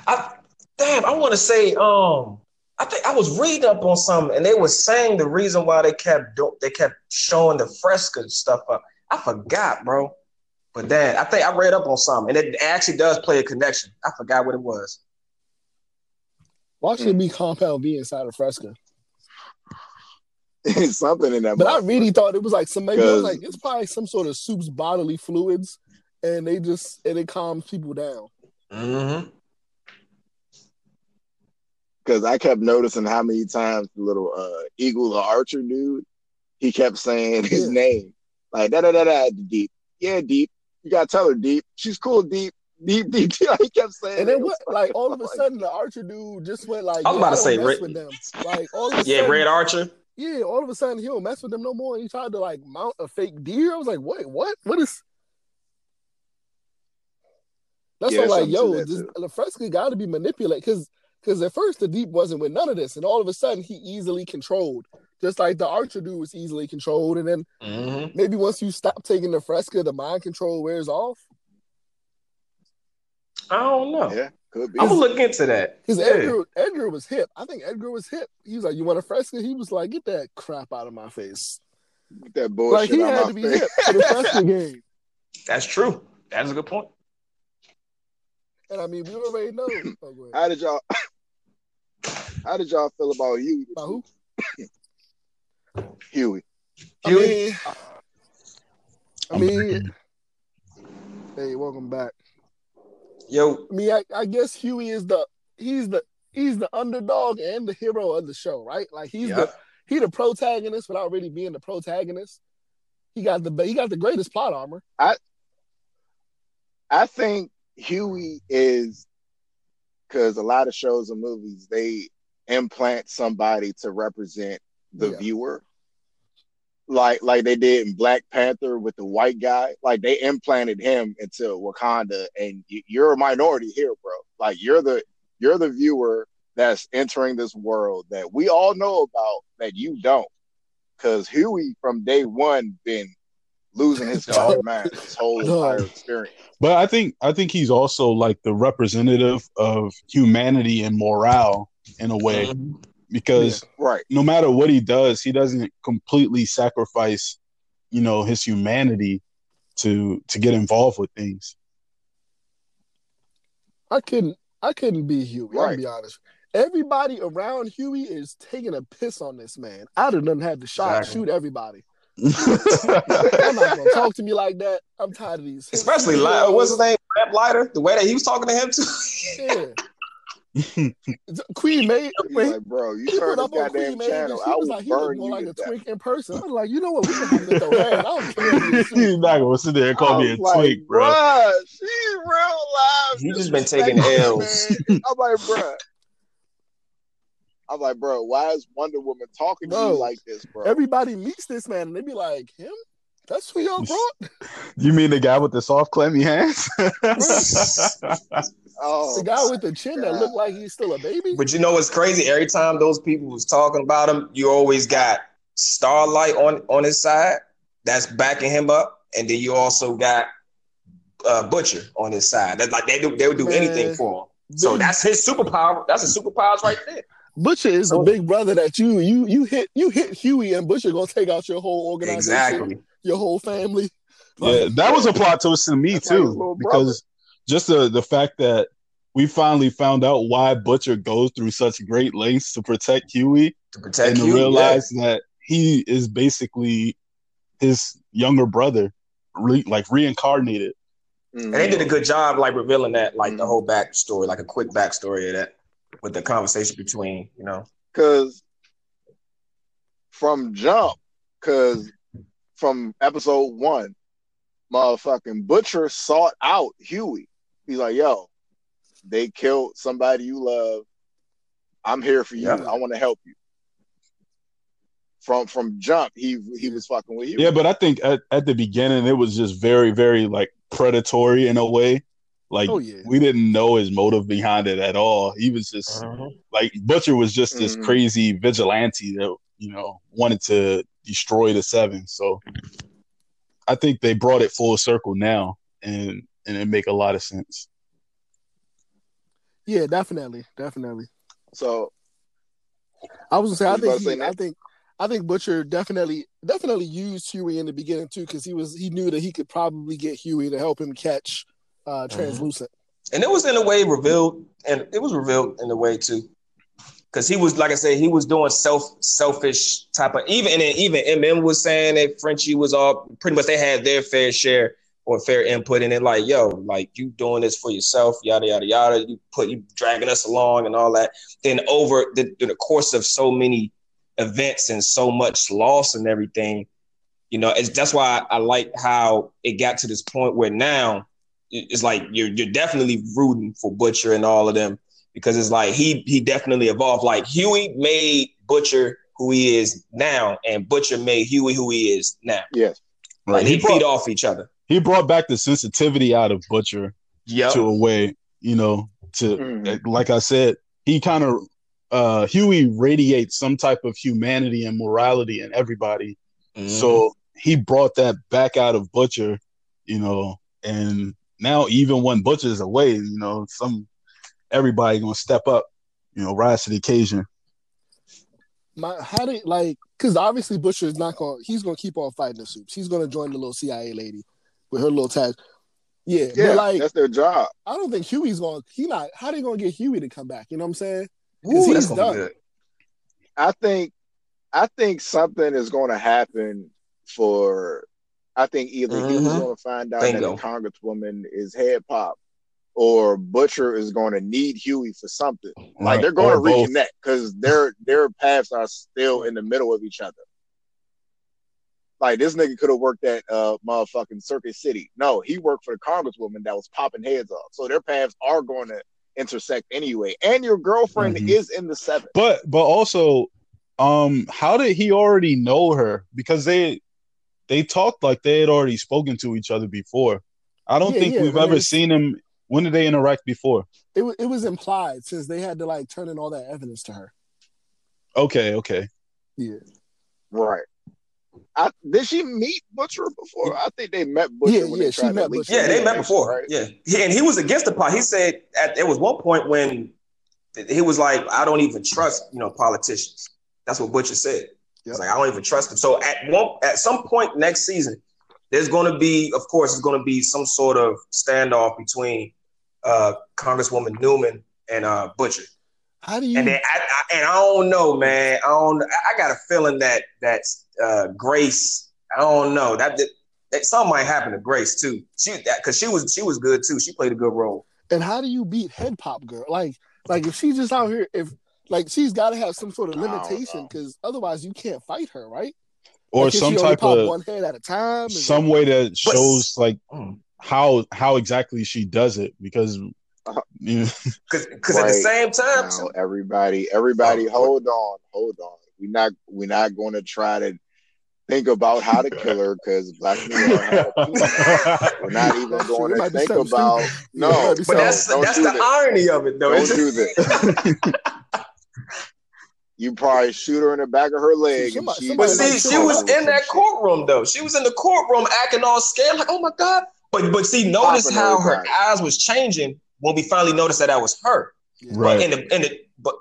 I damn, I want to say, um, I think I was reading up on something, and they were saying the reason why they kept do- they kept showing the Fresca stuff up. I forgot, bro. But then I think I read up on something, and it actually does play a connection. I forgot what it was. Why should it be Compound V inside of Fresca? It's something in that. But I really thought it was like somebody was 'Cause- like it's probably some sort of soup's bodily fluids, and they just and it calms people down. Mm-hmm. because I kept noticing how many times the little uh, eagle the archer dude, he kept saying his Yeah. name like da da da da deep, yeah deep. You gotta tell her deep. She's cool deep, deep deep. he kept saying. And then what? Like all of a sudden, the archer dude just went like, I was "Yeah, about to say, Red- with them." Like all of a Yeah, sudden, Red Archer. Yeah, all of a sudden he don't mess with them no more. And he tried to like mount a fake deer. I was like, wait, what? What is? That's Yeah, what like, yo, that, this too. got to be manipulated because because at first the deep wasn't with none of this, and all of a sudden he easily controlled, just like the archer dude was easily controlled, and then Mm-hmm. maybe once you stop taking the Fresca, the mind control wears off. I don't know. yeah, could be. I'm gonna look into that. Because Yeah. Edgar Edgar was hip. I think Edgar was hip. He was like, "You want a Fresca?" He was like, "Get that crap out of my face!" Get that bullshit Like he out had my to be face. hip for the Fresca game. That's true. That's a good point. And I mean, we already know. Oh. How did y'all? How did y'all feel about you? About who? Huey. I mean, I mean, hey, welcome back. Yo, I mean, I, I guess Huey is the he's the he's the underdog and the hero of the show, right? Like he's yeah. the he the protagonist without really being the protagonist. He got the he got the greatest plot armor. I think Huey is because a lot of shows and movies they implant somebody to represent the Yeah. viewer. Like like they did in Black Panther with the white guy. Like they implanted him into Wakanda and you're a minority here, bro. Like you're the you're the viewer that's entering this world that we all know about that you don't. Cause Huey from day one been losing his fucking mind this whole entire experience. But I think I think he's also like the representative of humanity and morale in a way Mhm. Because Right. no matter what he does, he doesn't completely sacrifice, you know, his humanity to to get involved with things. I couldn't. I couldn't be Huey. I'm Right. gonna be honest. Everybody around Huey is taking a piss on this man. I'd have done had the shot, Exactly. shoot everybody. I'm not gonna talk to me like that. I'm tired of these. Especially Li- what's his name? Lamplighter. The way that he was talking to him too. Yeah. Queen Maeve. When like, bro, you he turn up on Queen goddamn Maeve, channel. he I was like, he looked more you like a death. twink in person. I was like, you know what? We can have to throw hands. I don't care. he's not gonna sit there and call me a was like, twink, bro. Bruh, she's real live. You just been taking disrespecting L's. man. I'm like, bruh. I'm like, bro, why is Wonder Woman talking to you like this, bro? Everybody meets this man and they be like, him? That's who y'all brought? You mean the guy with the soft, clammy hands? oh, The guy with the chin that looked like he's still a baby? But you know what's crazy? Every time those people was talking about him, you always got Starlight on on his side that's backing him up, and then you also got uh, Butcher on his side. That's like they do they would do Man. anything for him. So that's his superpower. That's his superpowers right there. Butcher is the big brother that you you you hit you hit Huey and Butcher gonna take out your whole organization, Exactly. your whole family. yeah, that was a plot twist to me That's like his too, little brother. because just the the fact that we finally found out why Butcher goes through such great lengths to protect Huey, To protect and to you, realize that he is basically his younger brother, re- like reincarnated. And they did a good job, like revealing that, like the Mhm. whole backstory, like a quick backstory of that, with the conversation between, you know, Cause from jump, cause from episode one, motherfucking Butcher sought out Huey. He's like, yo, they killed somebody you love. I'm here for you. Yeah. I want to help you. From from jump, he he was fucking with you. Yeah, but I think at, at the beginning it was just very, very like predatory in a way. Like Oh, yeah. we didn't know his motive behind it at all. He was just like Butcher was just this Mhm. crazy vigilante that you know wanted to destroy the seven. So I think they brought it full circle now, and and it make a lot of sense. Yeah, definitely, definitely. So I was gonna say, I think, about say, he, I think, I think Butcher definitely, definitely used Huey in the beginning too, because he was he knew that he could probably get Huey to help him catch uh translucent. and it was in a way revealed, and it was revealed in a way too, because he was like I said, he was doing self selfish type of even and even MM was saying that Frenchie was all pretty much they had their fair share or fair input in it, like yo, like you doing this for yourself, yada yada yada. You put you dragging us along and all that. Then over the, the course of so many events and so much loss and everything, you know, it's that's why I like how it got to this point where now it's like you're you're definitely rooting for Butcher and all of them because it's like he he definitely evolved. Like Huey made Butcher who he is now, and Butcher made Huey who he is now. yes, Like He they brought, feed off each other. he brought back the sensitivity out of Butcher Yep. to a way, you know, to Mhm. like I said, he kind of uh Huey radiates some type of humanity and morality in everybody. Mm-hmm. So he brought that back out of Butcher, you know, and now even when Butcher's away, you know, some everybody gonna step up, you know, rise to the occasion. My how did like because obviously Butcher is not going. to He's going to keep on fighting the soups. He's going to join the little CIA lady with her little tag. Yeah, yeah, but like that's their job. I don't think Huey's going. to He not. How they going to get Huey to come back? You know what I'm saying? Ooh, he's done. I think I think something is going to happen for. I think either he was Mhm. going to find out Bingo. that the congresswoman is head pop, or Butcher is going to need Huey for something. Like they're going Or to both. reconnect because their their paths are still in the middle of each other. Like this nigga could have worked at uh motherfucking Circuit City. No, he worked for the congresswoman that was popping heads off. So their paths are going to intersect anyway. And your girlfriend Mhm. is in the seven. But but also, um, how did he already know her? Because they they talked like they had already spoken to each other before. I don't Yeah, think yeah, we've ever it's- seen them. When did they interact before? It was it was implied since they had to like turn in all that evidence to her. Okay, okay. Yeah. Right. I, did she meet Butcher before? I think they met Butcher Yeah, when yeah, they she tried to met Butcher. Yeah, they met before. right? Yeah, he, and he was against the pot. He said at there was one point when he was like, "I don't even trust you know politicians." That's what Butcher said. Yep. like, "I don't even trust them." So at one at some point next season, there's going to be, of course, there's going to be some sort of standoff between uh, Congresswoman Neuman and uh, Butcher. How do you And then I, I and I don't know, man. I don't. I got a feeling that that uh, Grace. I don't know that, that, that something might happen to Grace too. She because she was she was good too. She played a good role. and how do you beat head pop girl? Like like if she's just out here if like she's got to have some sort of limitation because otherwise you can't fight her, right? Or Like, some type of one head at a time. Some way that shows like Mm. how how exactly she does it because Uh-huh. you know, Because at the same time, Now, everybody, everybody, Oh, hold on, hold on. We're not, we're not going to try to think about how to kill her because Black Mirror had. We're not even That's going to be think about. stupid. No, Yeah, it but no, that's don't that's the this. irony of it, though. Don't do this. you probably shoot her in the back of her leg, Somebody- and she. But see, might she was in that courtroom though. She was in the courtroom acting all scared, like, "Oh my god!" But but see, notice how her everybody. eyes was changing when we finally noticed that that was her. Right. But in the in the but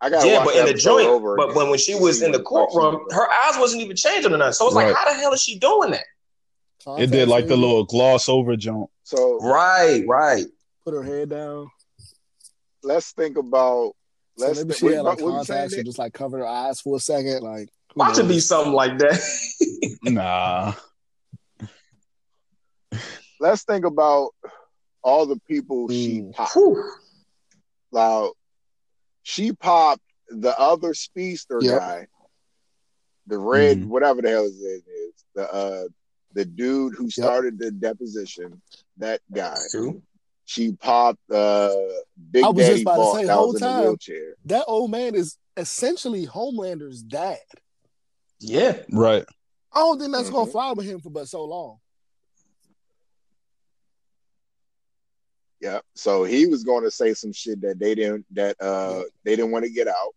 I gotta yeah, but in the joint, over but when when she was see in the what fuck she courtroom, her eyes wasn't even changing or nothing. So it's Right. like, how the hell is she doing that? it did like the little gloss over jump. So Right, right. put her head down. let's think about. So Let's maybe think, she had like what you saying, contacts and just like covered her eyes for a second. Like who Watch it be something like that. Nah. Let's think about all the people she Mm. popped. Whew. Now, she popped the other speedster Yep. guy, the red, Mhm. whatever the hell his name is, the uh, the dude who started the deposition. That guy. True. She popped uh, Big I was just Daddy about to say that whole was in the time. That old man is essentially Homelander's dad. Yeah. Right. I don't think that's gonna Mhm. fly with him for but so long. Yeah. So he was going to say some shit that they didn't that uh they didn't want to get out.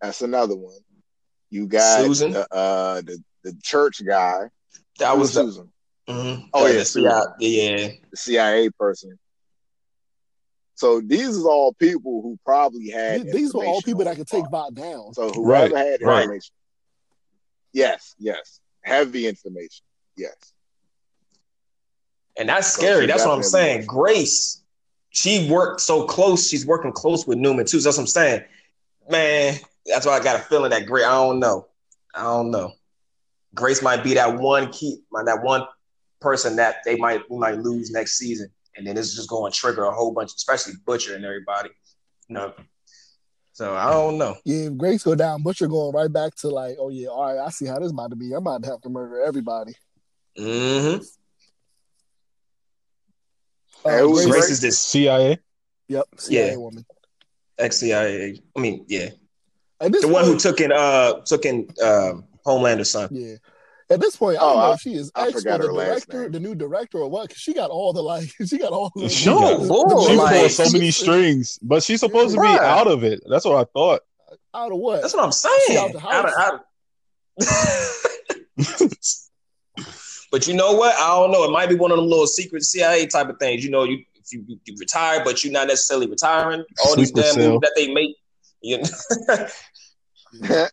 That's another one. You got Susan? the uh the, the church guy. That Who was the Susan, mhm. Oh, Uh, yeah, the CIA yeah. the CIA person. So these is all people who probably had. These, these were all people that could take spot. Vought down. So whoever had right. information. Yes, yes. Heavy information. Yes. And that's scary. she that's what I'm saying. was. Grace, she worked so close. She's working close with Neuman too. So that's what I'm saying. Man, that's why I got a feeling that Grace. I don't know. I don't know. Grace might be that one key, that one person that they might we might lose next season, and then it's just going to trigger a whole bunch, especially Butcher and everybody. You know. So I don't know. Yeah, if Grace go down, Butcher going right back to like, oh yeah, all right, I see how this about to be. I'm about to have to murder everybody. Mm-hmm. Uh, Hey, who's Grace- Grace is this CIA. Yep, CIA Yeah. woman. ex CIA. I mean, yeah, At this the one who took in uh took in um, Homelander's son. Yeah. At this point, I Oh, don't know I- if she is I ex or forgot the her last director, name. the new director, or what? Because she got all the like, she got all the. She No, got- bull, she like- pulled so many strings, but she's supposed to be Bruh. out of it. That's what I thought. out of what? That's what I'm saying. out the Out of- house. out of- but you know what? I don't know. It might be one of them little secret CIA type of things. You know, you if you, you retire, but you're not necessarily retiring. All these Sleeper damn cell. movies that they make. You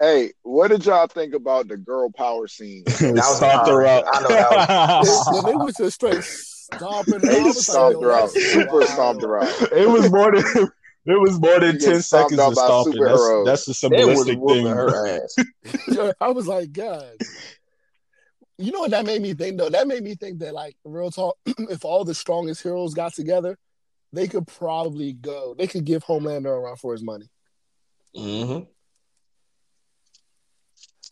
hey, what did y'all think about the girl power scene? We was stomped her hard. out. I know that They, they, they went to straight stomping her. They I was just like, stomped her out. Super wild. stomped her out. it was more than it was more than ten seconds out of by stomping. That's, that's the They symbolistic thing. her ass. I was like, God. You know what that made me think though? That made me think that like real talk, if all the strongest heroes got together, they could probably go. They could give Homelander a run for his money. hmm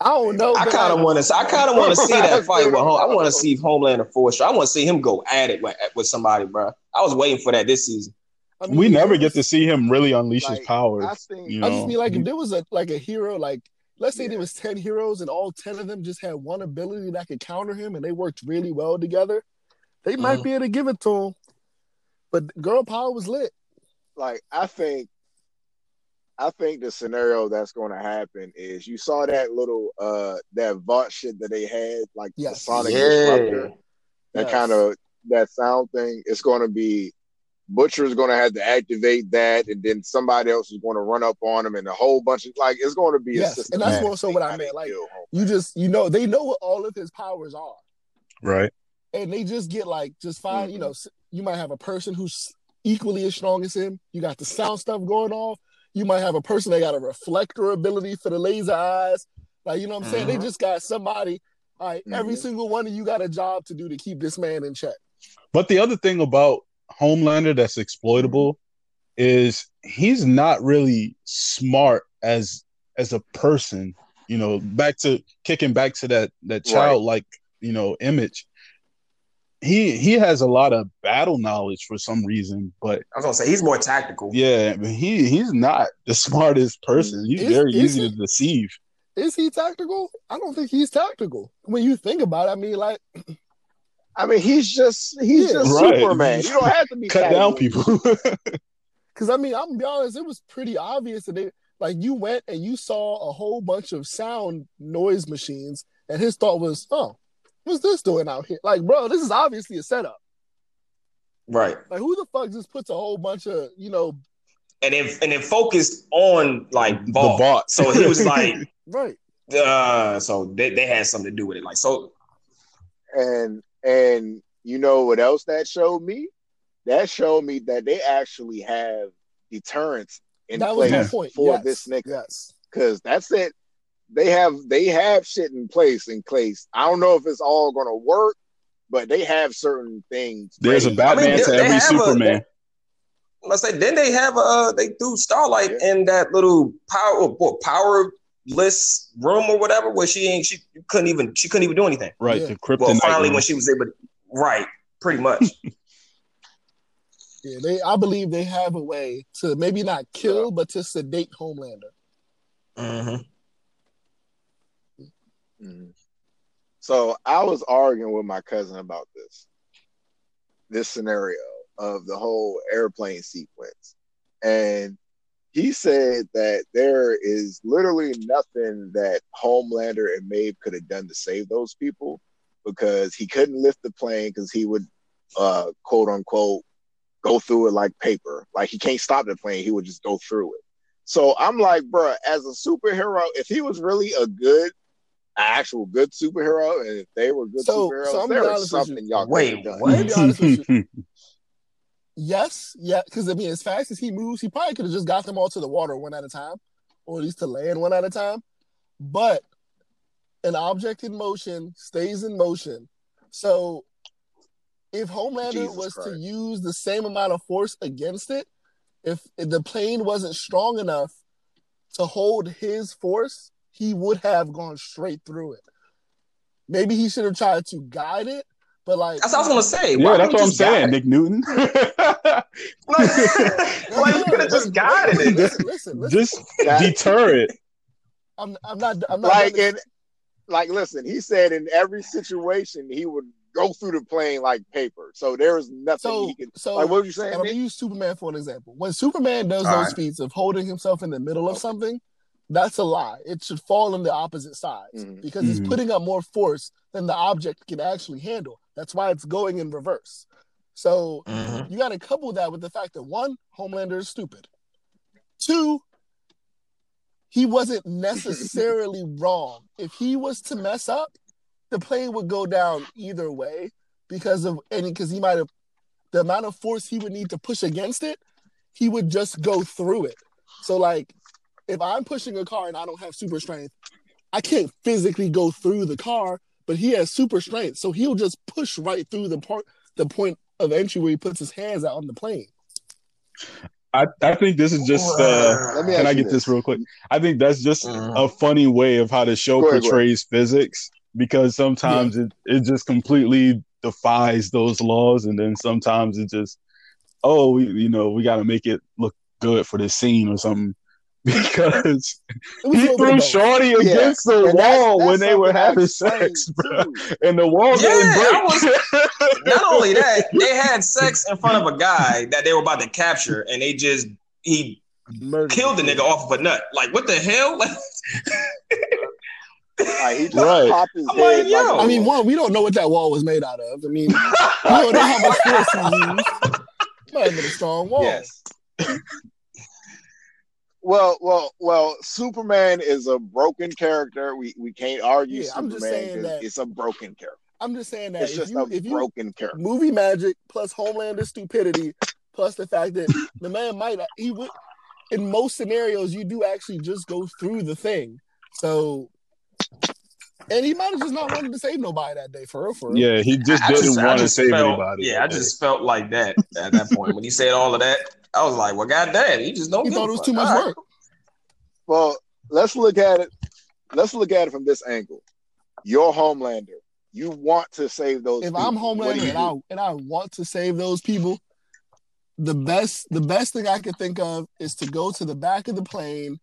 I don't know. I kind of want to. I kind of want to see that fight with home. I want to see Homelander Force. I want to see him go at it with, with somebody, bro. I was waiting for that this season. I mean, we never get to see him really unleash his powers. I think You I just mean like if there was a like a hero, like let's say Yeah. there was ten heroes and all ten of them just had one ability that could counter him, and they worked really well together, they might Mhm. be able to give it to him. But girl power was lit. like I think I think the scenario that's going to happen is you saw that little uh that vault shit that they had like the Sonic Yeah. disruptor that Yes. kind of that sound thing. It's going to be Butcher's going to have to activate that, and then somebody else is going to run up on him, and a whole bunch of like it's going to be Yes, a and that's systematic more so what I meant, like, kill You just you know they know what all of his powers are, right? and they just get like just find you Mhm. know you might have a person who's equally as strong as him. You got the sound stuff going off. You might have a person that got a reflector ability for the laser eyes. Like you know what I'm saying? They Mhm. just got somebody. All right, every single one of you got a job to do to keep this man in check. But the other thing about Homelander that's exploitable is he's not really smart as as a person. You know, back to kicking back to that that Right. childlike you know image. He he has a lot of battle knowledge for some reason, but I was gonna say he's more tactical. yeah, but he he's not the smartest person. He's Is- very is easy he? to deceive. Is he tactical? I don't think he's tactical. When you think about it, I mean, like I mean, he's just he's Yeah. just Right. Superman. You don't have to be Cut down people. Because I mean, I'm gonna be honest, it was pretty obvious that they like you went and you saw a whole bunch of sound noise machines, and his thought was, "Oh, what's this doing out here?" Like, bro, this is obviously a setup. Right. Like, who the fuck just puts a whole bunch of you know, And then and then focused on like the bot. So he was like, right? uh, so they, they had something to do with it. Like so and and you know what else that showed me? That showed me that they actually have deterrence in that was place my point. for yes. this nigga. Yes. Because that's it. They have they have shit in place in place. I don't know if it's all gonna work, but they have certain things. There's a ready. Batman I mean, to they- they every have a- Superman. let's say then they have uh they threw Starlight Yeah. in that little power what, powerless room or whatever where she ain't she couldn't even she couldn't even do anything. right, Yeah. the Well, finally room. when she was able to right, pretty much. Yeah, they. I believe they have a way to maybe not kill, but to sedate Homelander. hmm Mhm. So I was arguing with my cousin about this, this scenario of the whole airplane sequence, and he said that there is literally nothing that Homelander and Maeve could have done to save those people because he couldn't lift the plane because he would, uh, quote unquote, go through it like paper. Like he can't stop the plane, he would just go through it. So I'm like, bruh, as a superhero, if he was really a good actual good superhero, and if they were good So- superheroes, so I'm there was something you. y'all could Wait, have done. what? To be honest with you, yes, yeah, because I mean, as fast as he moves, he probably could have just got them all to the water one at a time, or at least to land one at a time. But an object in motion stays in motion. So if Homelander Jesus was to use the same amount of force against it, if the plane wasn't strong enough to hold his force, he would have gone straight through it. Maybe he should have tried to guide it, but like That's what I was gonna say. yeah, Why that's what I'm you just guide saying. Nick Newton. like you could have just guided it. Listen, listen, listen. Just That- deter it. I'm, I'm not. I'm not. like done- in like listen, he said in every situation he would go through the plane like paper. So there was nothing so, he can. so like what were you saying? I'm gonna use Superman for an example. When Superman does All those right. feats of holding himself in the middle of something, that's a lie. It should fall on the opposite sides Mhm. because he's Mhm. putting up more force than the object can actually handle. That's why it's going in reverse. So Mhm. you got to couple that with the fact that one, Homelander is stupid. Two, he wasn't necessarily wrong. If he was to mess up, the plane would go down either way because of any because he might have the amount of force he would need to push against it, he would just go through it. So like if I'm pushing a car and I don't have super strength, I can't physically go through the car, but he has super strength. So he'll just push right through the part the point of entry where he puts his hands out on the plane. I, I think this is just uh can I get this real quick? I think that's just Mhm. a funny way of how the show ahead, portrays physics because sometimes it, it just completely defies those laws and then sometimes it just oh, we, you know, we got to make it look good for this scene or something. Because It was a he threw of. Shorty Yeah, against the and wall that's when they were having sex, bro. too. And the wall Yeah, didn't I break. Not only that, they had sex in front of a guy that they were about to capture, and they just he Murdered killed the nigga off of a nut. Like what the hell? Like, he Right. popped his I'm like, yo. like a- I mean, one, we don't know what that wall was made out of. I mean, we don't know how much force he used. Might have been a strong wall. Yes. Well, well, well. Superman is a broken character. We we can't argue Yeah, I'm Superman just saying 'cause that- it's a broken character. I'm just saying that It's if just you, a if you broken character. movie magic plus Homelander stupidity plus the fact that the man might he would in most scenarios you do actually just go through the thing. So and he might have just not wanted to save nobody that day for real for real. Yeah, he just I didn't just- I want to save felt- anybody. Yeah, I just felt like that at that point when he said all of that. I was like, well, goddamn, he just don't. He thought it was too much All right. work. Well, let's look at it. Let's look at it from this angle. You're Homelander. You want to save those. If people. I'm Homelander and I and I want to save those people, the best the best thing I could think of is to go to the back of the plane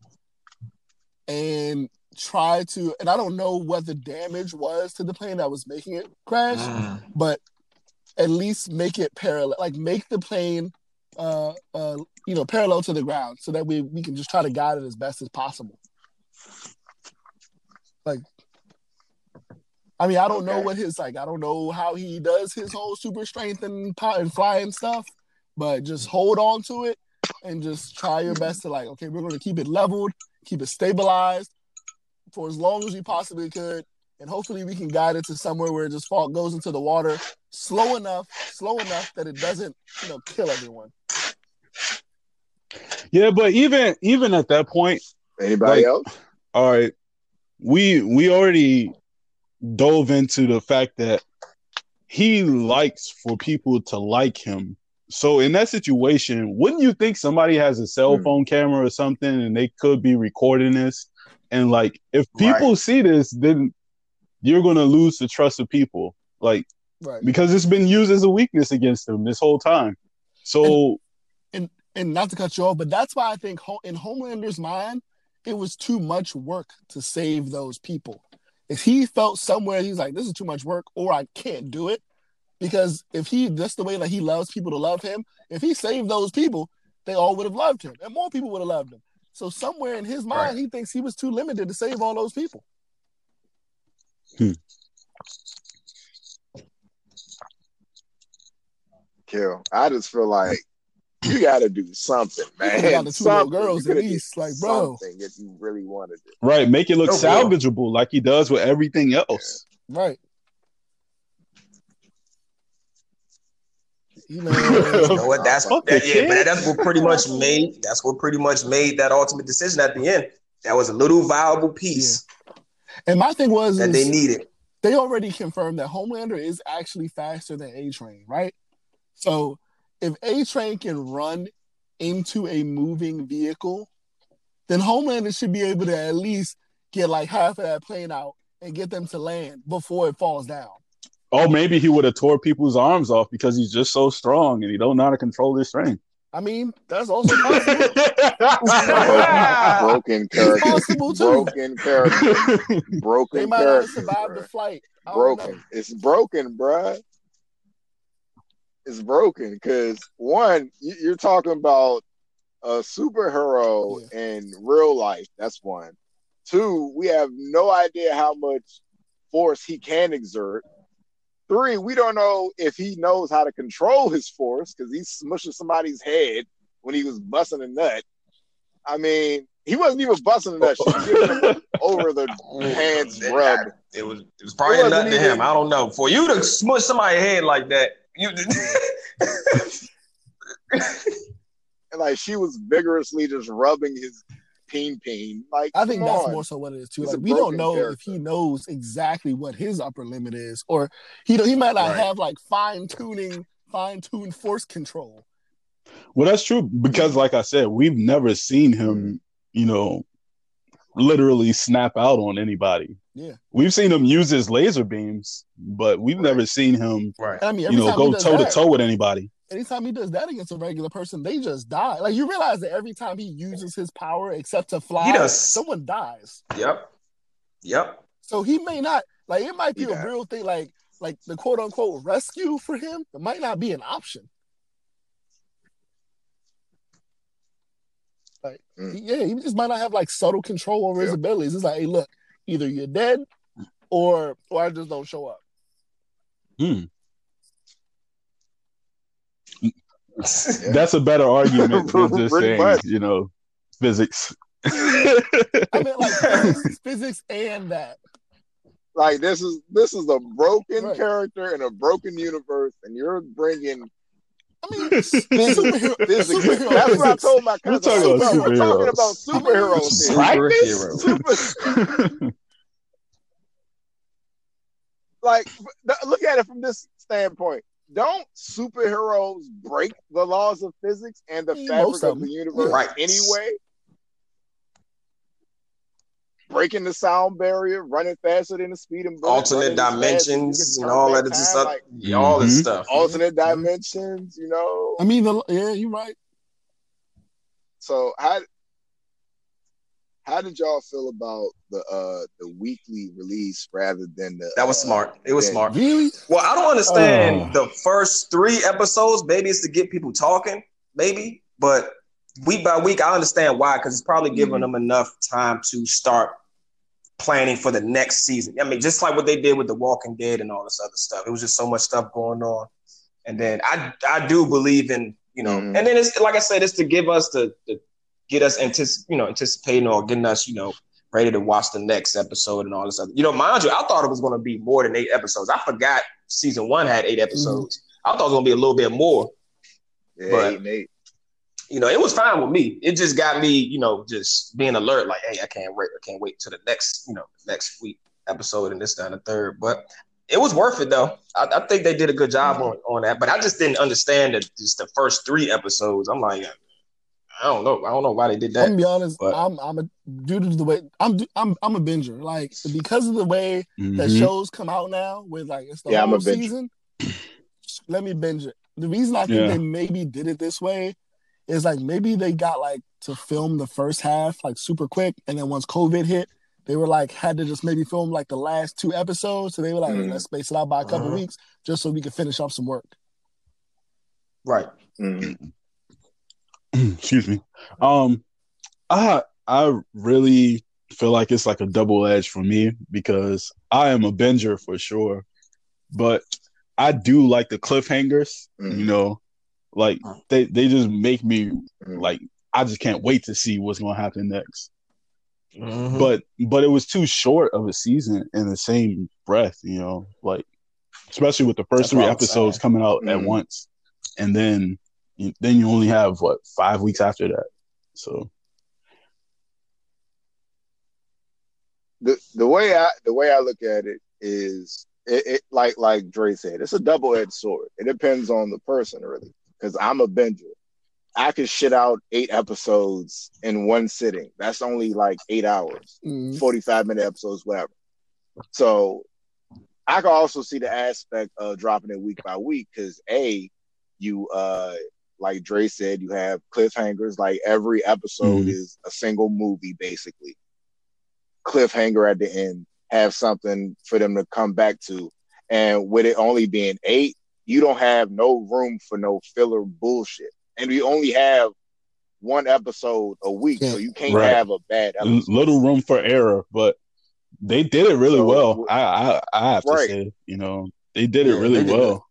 and try to and I don't know what the damage was to the plane that was making it crash, Mm. but at least make it parallel like make the plane uh uh you know parallel to the ground so that we we can just try to guide it as best as possible. Like I mean, I don't know what his like. I don't know how he does his whole super strength and power and flying stuff, but just hold on to it and just try your best to like. Okay, we're going to keep it leveled, keep it stabilized for as long as we possibly could, and hopefully we can guide it to somewhere where it just fall goes into the water slow enough, slow enough that it doesn't, you know, kill everyone. Yeah, but even even at that point, Anybody Like- else? all right, we we already dove into the fact that he likes for people to like him. So in that situation, wouldn't you think somebody has a cell Hmm. phone camera or something and they could be recording this? And like if people see this, then you're gonna lose the trust of people. Like Right. because it's been used as a weakness against them this whole time. So and and not to cut you off, but that's why I think in Homelander's mind, it was too much work to save those people. If he felt somewhere he's like, this is too much work, or I can't do it, because if he that's the way that he loves people to love him, if he saved those people, they all would have loved him, and more people would have loved him. So somewhere in his mind, Right. he thinks he was too limited to save all those people. Hmm. Kill. I just feel like you got to do something, think man. about the two little girls at least, like, bro. if you really wanted it. right, make it look No, bro. salvageable like he does with everything else. Right. You know, You know what? That's Fuck that, yeah, but that's what pretty much made. That's what pretty much made that ultimate decision at the end. That was a little viable piece and my thing was that is- they needed. they already confirmed that Homelander is actually faster than A Train, right? So if A Train can run into a moving vehicle, then Homelander should be able to at least get like half of that plane out and get them to land before it falls down. Oh, maybe he would have tore people's arms off because he's just so strong and he don't know how to control his strength. I mean, that's also possible. broken character. possible, too. Broken character. Broken they might not character. have survived the flight. I don't know. broken. It's broken, bruh. It's broken because one, you- you're talking about a superhero in real life. That's one. Two, we have no idea how much force he can exert. Three, we don't know if he knows how to control his force because he's smushing somebody's head when he was busting a nut. I mean, he wasn't even busting a nut. She was over the oh, hands rub. It was it was probably It nothing to him. even- I don't know. For you to smush somebody's head like that, you and like she was vigorously just rubbing his peen peen. Like I think that's on. more so what it is too. Like we don't broken know if he knows exactly what his upper limit is, or he he might not Right. have like fine tuning, fine tuned force control. Well, that's true because, like I said, we've never seen him, you know, literally snap out on anybody. Yeah. We've seen him use his laser beams, but we've never seen him, right. And I mean, you know, go toe to toe with anybody. Anytime he does that against a regular person, they just die. Like you realize that every time he uses his power, except to fly, He does. someone dies. Yep. Yep. So he may not like it might be Yeah. a real thing, like like the quote unquote rescue for him. It might not be an option. Like Mm. yeah, he just might not have like subtle control over his abilities. It's like, hey, look, either you're dead or or I just don't show up. That's a better argument than just Pretty saying, much. you know, physics. I mean like physics, physics and that. Like this is this is a broken Right. character in a broken universe, and you're bringing I mean, superhero, physics. superhero That's what I told my We're cousin. talking about We're talking about superheroes. superheroes. Super, like look at it from this standpoint. Don't superheroes break the laws of physics and the Yeah, fabric most of of the universe Right. anyway? Breaking the sound barrier, running faster than the speed and bullet, Alternate running as fast as you dimensions can and all back that time, stuff. like Yeah, all this Mhm. stuff. alternate dimensions, you know. I mean, the, yeah, you're right. So how how did y'all feel about the uh the weekly release rather than the That was uh, smart. It was yeah. smart. Really? Well, I don't understand Oh. the first three episodes. Maybe it's to get people talking, maybe. But week by week, I understand why, because it's probably giving Mhm. them enough time to start planning for the next season. I mean, just like what they did with The Walking Dead and all this other stuff. It was just so much stuff going on. And then I I do believe in, you know, Mhm. and then it's like I said, it's to give us the, the get us anticip- you know, anticipating or getting us, you know, ready to watch the next episode and all this other. You know, mind you, I thought it was going to be more than eight episodes. I forgot season one had eight episodes. Mm-hmm. I thought it was going to be a little bit more. Yeah, But- eight eight. You know, it was fine with me. It just got me, you know, just being alert. Like, hey, I can't wait. I can't wait to the next, you know, next week episode and this, and the third. But it was worth it though. I, I think they did a good job mm-hmm. on, on that. But I just didn't understand that just the first three episodes. I'm like, I don't know. I don't know why they did I'm that. gonna be honest. But- I'm I'm a due to the way I'm I'm I'm a binger. Like because of the way that Mhm. shows come out now with like it's the Yeah, I'm whole a season. Let me binge it. The reason I think Yeah. they maybe did it this way is like maybe they got like to film the first half like super quick, and then once COVID hit, they were like had to just maybe film like the last two episodes. So they were like, Mhm. let's space it out by a couple Mhm. weeks just so we could finish up some work. Right. Mhm. excuse me um i i really feel like it's like a double edge for me because i am a binger for sure but i do like the cliffhangers Mhm. you know like they they just make me Mhm. like i just can't wait to see what's going to happen next Mhm. but but it was too short of a season in the same breath you know like especially with the first That's three episodes coming out at Mhm. once and then you- then you only have what five weeks after that so the the way I the way I look at it is it, it like like Dre said, it's a double edged sword. It depends on the person really, because I'm a binger. I could shit out eight episodes in one sitting. That's only like eight hours, Mhm. 45 minute episodes, whatever. So I can also see the aspect of dropping it week by week because a you uh like Dre said, you have cliffhangers. Like every episode Mhm. is a single movie basically. Cliffhanger at the end, have something for them to come back to. And with it only being eight, you don't have no room for no filler bullshit. And we only have one episode a week, so you can't Right. have a bad L- episode. little room for error but they did it really So, well I, I i have to say you know they did it really they did well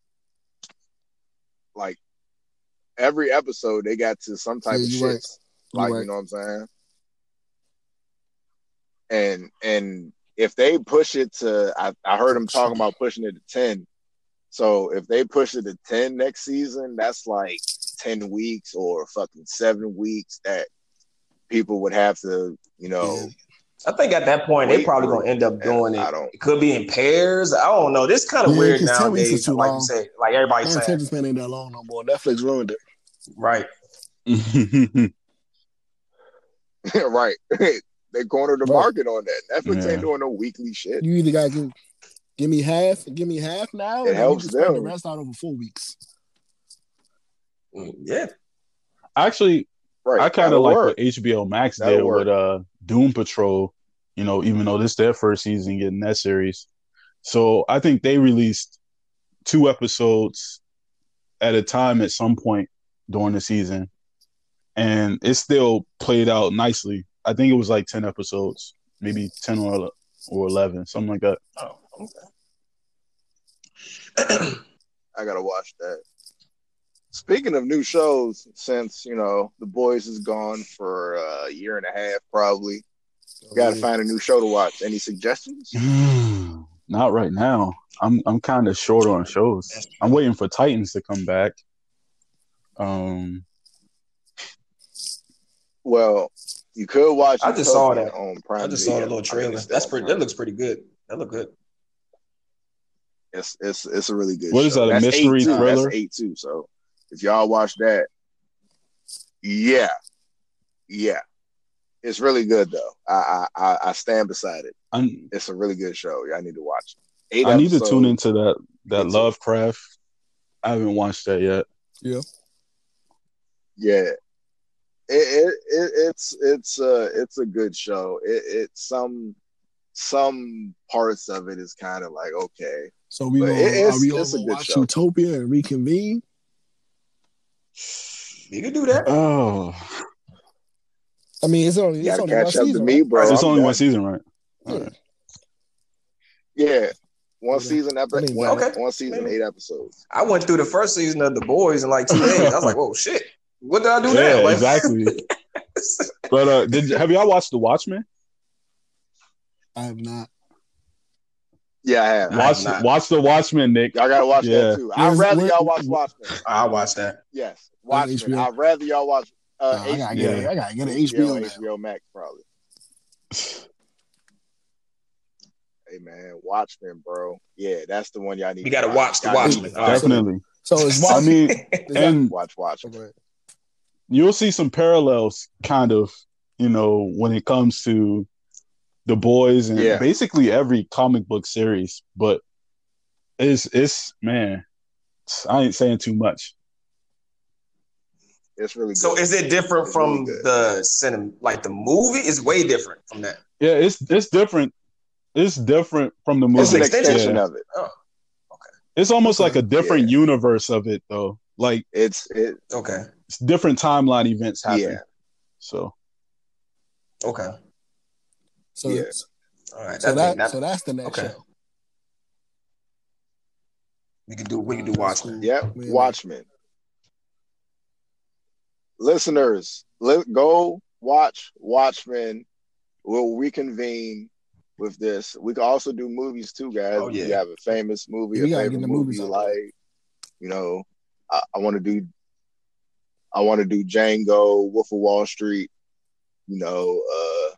Like every episode, they got to some type Yeah, of shit. right. You're Like right. you know what I'm saying? And and if they push it to, I, I heard them talking about pushing it to ten. So if they push it to ten next season, that's like ten weeks or fucking seven weeks that people would have to, you know. I think at that point they Wait probably gonna end up and doing I it. don't. It could be in pairs. I don't know. This kind of Yeah, weird 'cause 10 weeks nowadays. too Like long. you say, like everybody saying, attention span ain't that long no more. Netflix ruined it. Right? right. they cornered the Right. market on that. Netflix Yeah. ain't doing no weekly shit. You either got to give me half, give me half now, It and then you helps can spread the rest out over four weeks. Mm, Yeah. Actually, Right. I kind of like work. what HBO Max That'll did work. with uh Doom Patrol. You know, even though this their first season getting that series, so I think they released two episodes at a time at some point during the season, and it still played out nicely. I think it was like ten episodes, maybe ten or or eleven, something like that. Oh, okay. I gotta watch that. Speaking of new shows, since you know the boys is gone for a year and a half, probably oh, got to find a new show to watch. Any suggestions? Not right now. I'm I'm kind of short on shows. I'm waiting for Titans to come back. Um, Well, you could watch. I just saw that. on Prime. I just saw the Video. little trailer. That's pretty. That looks pretty good. That look good. It's it's it's a really good. What is show. that, a That's mystery eight, thriller? That's eight two. So if y'all watch that, yeah, yeah, it's really good though. I I I, I stand beside it. I'm, It's a really good show. Y'all need to watch it. Eight I need to tune into that that Lovecraft. I haven't watched that yet. Yeah. It, it, it it's it's uh it's a good show. It it's some some parts of it is kind of like okay. So we gonna, it- are we all it's gonna watch show. Utopia and reconvene? You can do that. Oh, I mean, it's only You it's only one catch up to season. me, right? bro. it's only one season, right? Yeah. Yeah. One Okay. season I episode one, okay. one season, Maybe. eight episodes. I went through the first season of The Boys in like two days. I was like, "Whoa, shit! What did I do Yeah, now?" Like, exactly. But uh, did have y'all watched The Watchmen? I have not. Yeah, I have. I Watch have watch The Watchmen, Nick. Y'all gotta watch Yeah. that too. I'd rather where- y'all watch Watchmen. I'll watch that. Yes. Watchmen. I'd rather y'all watch uh Nah, I gotta get it. I gotta get an HBO, HBO. now. HBO Max probably. Hey man, Watchmen, bro. Yeah, that's the one y'all need. You to gotta watch The Y'all need to Watchmen. All right. Definitely. So it's I watch. mean, and watch Watchmen. Okay. you'll see some parallels, kind of, you know, when it comes to the boys and Yeah. basically every comic book series. But it's it's man, I ain't saying too much. It's really good. So is it different It's from really the cinema? Like the movie is way different from that. Yeah, it's it's different. It's different from the movie. It's an extension Yeah. of it. Okay it's almost like a different Yeah. universe of it, though. Like It's it. Okay. It's different timeline events happen. Yeah. So Okay. So Yeah. All right. so That, that so that's the next Okay. show. we can do. We can do That's Watchmen. Yep. Yeah. Watchmen. Listeners, let go watch Watchmen. We'll reconvene with this. We can also do movies too, guys. Oh, yeah. You have a famous movie, We a gotta favorite get the movie movies you like. You know, I, I want to do. I want to do Django, Wolf of Wall Street. You know, uh,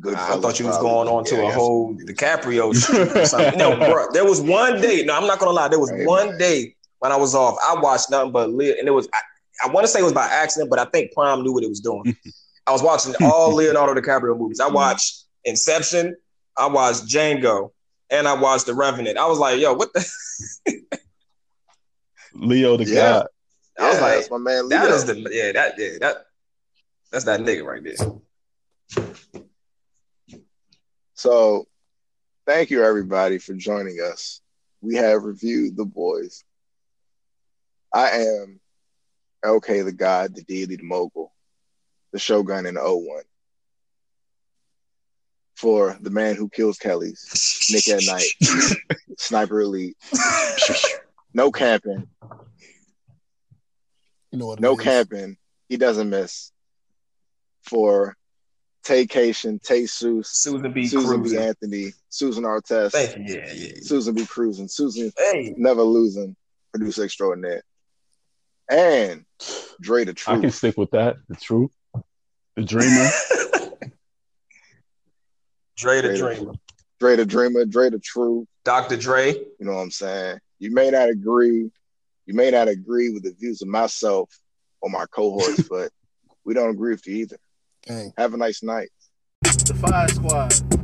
good. I thought you was going on to a whole DiCaprio shit or something. No, bro, there was one day. No, I'm not gonna lie. There was Hey, one man. day when I was off. I watched nothing but Leo, and it was. I, I want to say it was by accident, but I think Prime knew what it was doing. I was watching all Leonardo DiCaprio movies. I watched Inception. I watched Django, and I watched The Revenant. I was like, yo, what the? Leo the Yeah. God. I was like, that's my man. that is the yeah that yeah that that's that nigga right there. So, thank you everybody for joining us. We have reviewed The Boys. I am LK the God, the deity, the mogul, the shogun in the 01. For the man who kills Kelly's, Nick at Night, Sniper Elite, no camping, You know what? no is. camping. He doesn't miss. For Taycation, Tay Seuss, Susan B. Susan B. Anthony, Susan Artest, Thank. Yeah, yeah. yeah. Susan B. Cruising, Susan Hey, Never Losing, producer extraordinaire, and Dre the Truth. I can stick with that. The truth. The dreamer. Dre the Dre the Dreamer. Dre the Dreamer, Dre the Truth. Dr. Dre. You know what I'm saying? You may not agree, you may not agree with the views of myself or my cohorts, but we don't agree with you either. Dang. Have a nice night. The Fire Squad.